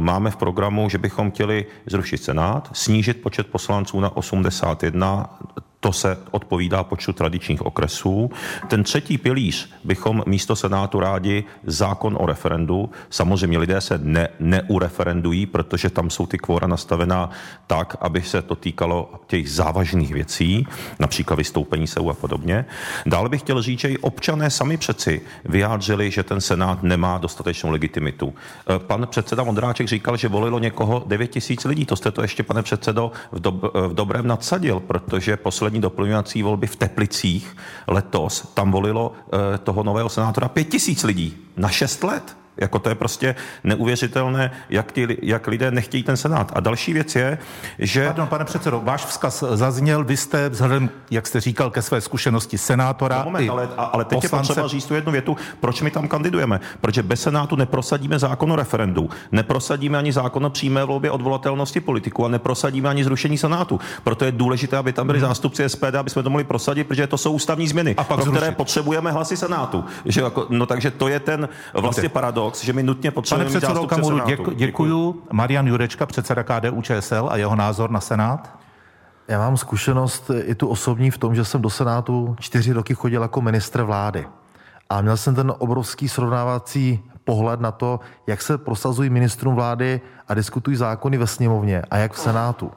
máme v programu, že bychom chtěli zrušit Senát, snížit počet poslanců na 81, to se odpovídá počtu tradičních okresů. Ten třetí pilíř bychom místo Senátu rádi zákon o referendu. Samozřejmě lidé se ne, neureferendují, protože tam jsou ty kvóra nastavená tak, aby se to týkalo těch závažných věcí, například vystoupení se a podobně. Dále bych chtěl říct, že i občané sami přeci vyjádřili, že ten Senát nemá dostatečnou legitimitu. Eh, pan předseda Mondráček říkal, že volilo někoho 9 tisíc lidí. To jste to ještě, pane předsedo, v, dob- v dobrém nadsadil, protože poslední poslední doplňovací volby v Teplicích letos, tam volilo eh, toho nového senátora pět tisíc lidí na šest let. Jako to je prostě neuvěřitelné, jak, ty, jak lidé nechtějí ten senát. A další věc je, že... Pardon, pane předsedo, váš vzkaz zazněl, vy jste vzhledem, jak jste říkal, ke své zkušenosti senátora. No moment, ale, ale teď poslance... je potřeba říct tu jednu větu, proč my tam kandidujeme. Protože bez senátu neprosadíme zákon o referendu, neprosadíme ani zákon o přímé volbě odvolatelnosti politiku a neprosadíme ani zrušení senátu. Proto je důležité, aby tam byli hmm. zástupci SPD, aby jsme to mohli prosadit, protože to jsou ústavní změny, a pak pro zrušit. které potřebujeme hlasy senátu. Že jako, no takže to je ten vlastně paradox paradox, že my nutně potřebujeme Pane předsedo Kamuru, děku, děkuju. Marian Jurečka, předseda KDU ČSL a jeho názor na Senát? Já mám zkušenost i tu osobní v tom, že jsem do Senátu čtyři roky chodil jako ministr vlády. A měl jsem ten obrovský srovnávací pohled na to, jak se prosazují ministrům vlády a diskutují zákony ve sněmovně a jak v Senátu.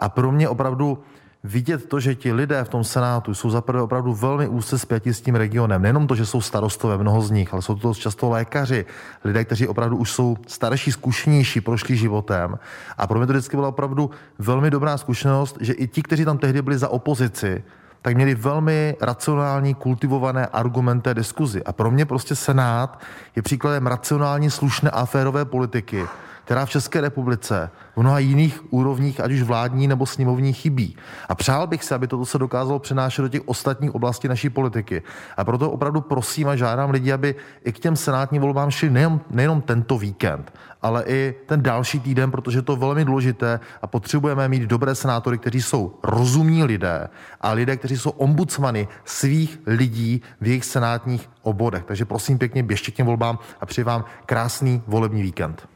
A pro mě opravdu vidět to, že ti lidé v tom Senátu jsou zaprvé opravdu velmi úzce spjati s tím regionem. Nejenom to, že jsou starostové, mnoho z nich, ale jsou to často lékaři, lidé, kteří opravdu už jsou starší, zkušenější, prošli životem. A pro mě to vždycky byla opravdu velmi dobrá zkušenost, že i ti, kteří tam tehdy byli za opozici, tak měli velmi racionální, kultivované argumenty diskuzi. A pro mě prostě Senát je příkladem racionální, slušné a férové politiky, která v České republice v mnoha jiných úrovních, ať už vládní nebo sněmovní, chybí. A přál bych se, aby toto se dokázalo přenášet do těch ostatních oblastí naší politiky. A proto opravdu prosím a žádám lidi, aby i k těm senátním volbám šli nejen, nejenom tento víkend, ale i ten další týden, protože to je velmi důležité a potřebujeme mít dobré senátory, kteří jsou rozumní lidé a lidé, kteří jsou ombudsmany svých lidí v jejich senátních obodech. Takže prosím pěkně, běžte k těm volbám a přeji vám krásný volební víkend.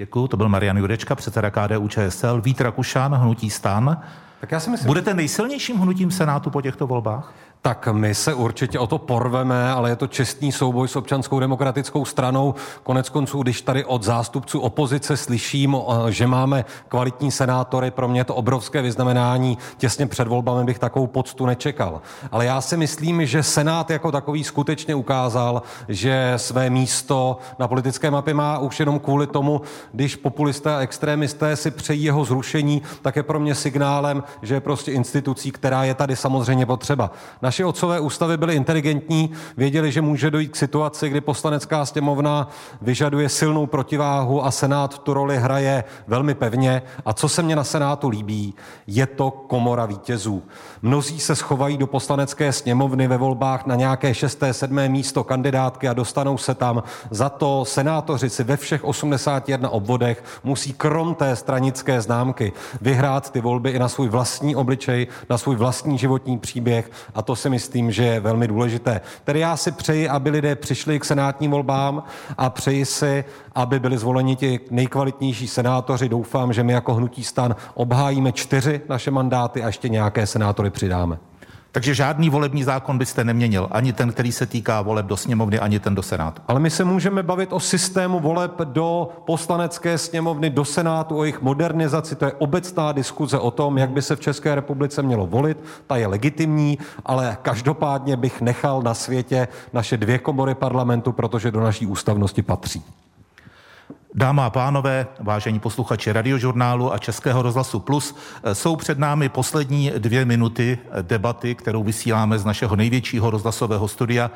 Děkuji, to byl Marian Jurečka, předseda KDU ČSL, Vít Rakušan, Hnutí stan. Tak já si myslím, Budete nejsilnějším hnutím Senátu po těchto volbách? Tak my se určitě o to porveme, ale je to čestný souboj s občanskou demokratickou stranou. Konec konců, když tady od zástupců opozice slyším, že máme kvalitní senátory, pro mě je to obrovské vyznamenání. Těsně před volbami bych takovou poctu nečekal. Ale já si myslím, že Senát jako takový skutečně ukázal, že své místo na politické mapě má už jenom kvůli tomu, když populisté a extrémisté si přejí jeho zrušení, tak je pro mě signálem, že je prostě institucí, která je tady samozřejmě potřeba. Naše otcové ústavy byly inteligentní, věděli, že může dojít k situaci, kdy poslanecká sněmovna vyžaduje silnou protiváhu a Senát tu roli hraje velmi pevně. A co se mně na Senátu líbí, je to komora vítězů. Mnozí se schovají do poslanecké sněmovny ve volbách na nějaké šesté, sedmé místo kandidátky a dostanou se tam. Za to senátoři si ve všech 81 obvodech musí krom té stranické známky vyhrát ty volby i na svůj vlastní obličej, na svůj vlastní životní příběh a to si myslím, že je velmi důležité. Tedy já si přeji, aby lidé přišli k senátním volbám a přeji si, aby byli zvoleni ti nejkvalitnější senátoři. Doufám, že my jako hnutí stan obhájíme čtyři naše mandáty a ještě nějaké senátory přidáme. Takže žádný volební zákon byste neměnil, ani ten, který se týká voleb do sněmovny, ani ten do Senátu. Ale my se můžeme bavit o systému voleb do poslanecké sněmovny, do Senátu, o jejich modernizaci. To je obecná diskuze o tom, jak by se v České republice mělo volit. Ta je legitimní, ale každopádně bych nechal na světě naše dvě komory parlamentu, protože do naší ústavnosti patří. Dámy a pánové, vážení posluchači radiožurnálu a Českého rozhlasu Plus, jsou před námi poslední dvě minuty debaty, kterou vysíláme z našeho největšího rozhlasového studia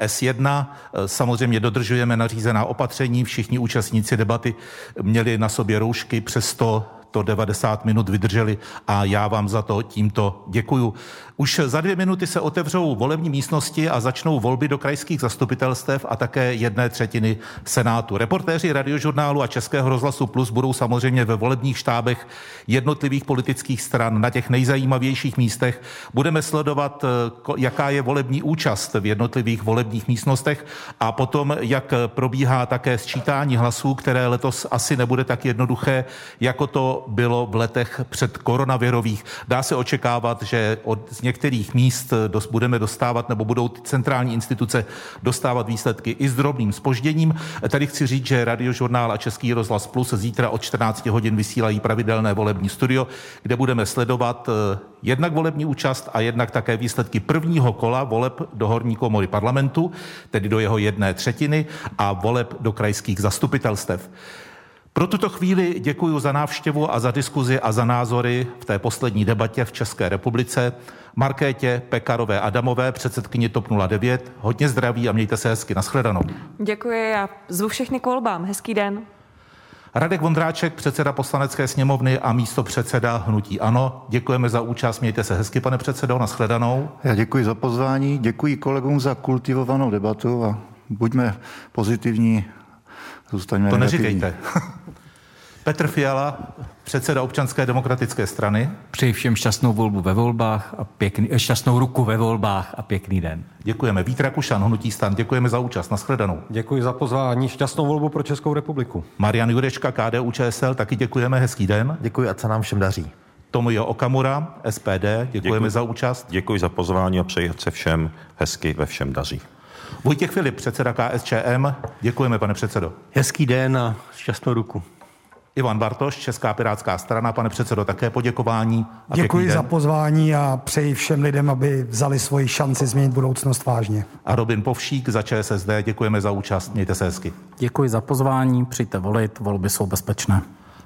S1. Samozřejmě dodržujeme nařízená opatření, všichni účastníci debaty měli na sobě roušky, přesto to 90 minut vydrželi a já vám za to tímto děkuju. Už za dvě minuty se otevřou volební místnosti a začnou volby do krajských zastupitelstev a také jedné třetiny Senátu. Reportéři radiožurnálu a Českého rozhlasu Plus budou samozřejmě ve volebních štábech jednotlivých politických stran na těch nejzajímavějších místech. Budeme sledovat, eh, jaká je volební účast v jednotlivých volebních místnostech a potom, jak probíhá také sčítání hlasů, které letos asi nebude tak jednoduché, jako to bylo v letech před koronavirových. Dá se očekávat, že od některých míst dos, budeme dostávat, nebo budou ty centrální instituce dostávat výsledky i s drobným spožděním. Tady chci říct, že Radiožurnál a Český rozhlas Plus zítra od 14 hodin vysílají pravidelné volební studio, kde budeme sledovat eh, jednak volební účast a jednak také výsledky prvního kola voleb do horní komory parlamentu, tedy do jeho jedné třetiny a voleb do krajských zastupitelstev. Pro tuto chvíli děkuji za návštěvu a za diskuzi a za názory v té poslední debatě v České republice. Markétě Pekarové Adamové, předsedkyni TOP 09. Hodně zdraví a mějte se hezky. Naschledanou. Děkuji a zvu všechny k volbám. Hezký den. Radek Vondráček, předseda poslanecké sněmovny a místo předseda Hnutí Ano. Děkujeme za účast, mějte se hezky, pane předsedo, naschledanou. Já děkuji za pozvání, děkuji kolegům za kultivovanou debatu a buďme pozitivní, zůstaňme To negativní. neříkejte. Petr Fiala, předseda občanské demokratické strany. Přeji všem šťastnou volbu ve volbách a pěkný, eh, šťastnou ruku ve volbách a pěkný den. Děkujeme. Vít Rakušan, Hnutí stan, děkujeme za účast. Naschledanou. Děkuji za pozvání. Šťastnou volbu pro Českou republiku. Marian Jurečka, KDU ČSL, taky děkujeme. Hezký den. Děkuji a se nám všem daří. Tomio Okamura, SPD, děkujeme Děkuji. za účast. Děkuji za pozvání a přeji se všem hezky ve všem daří. Vojtěch Filip, předseda KSČM, děkujeme, pane předsedo. Hezký den a šťastnou ruku. Ivan Bartoš, Česká pirátská strana, pane předsedo, také poděkování. A Děkuji za pozvání a přeji všem lidem, aby vzali svoji šanci změnit budoucnost vážně. A Robin Povšík za ČSSD, děkujeme za účast, mějte se hezky. Děkuji za pozvání, přijďte volit, volby jsou bezpečné.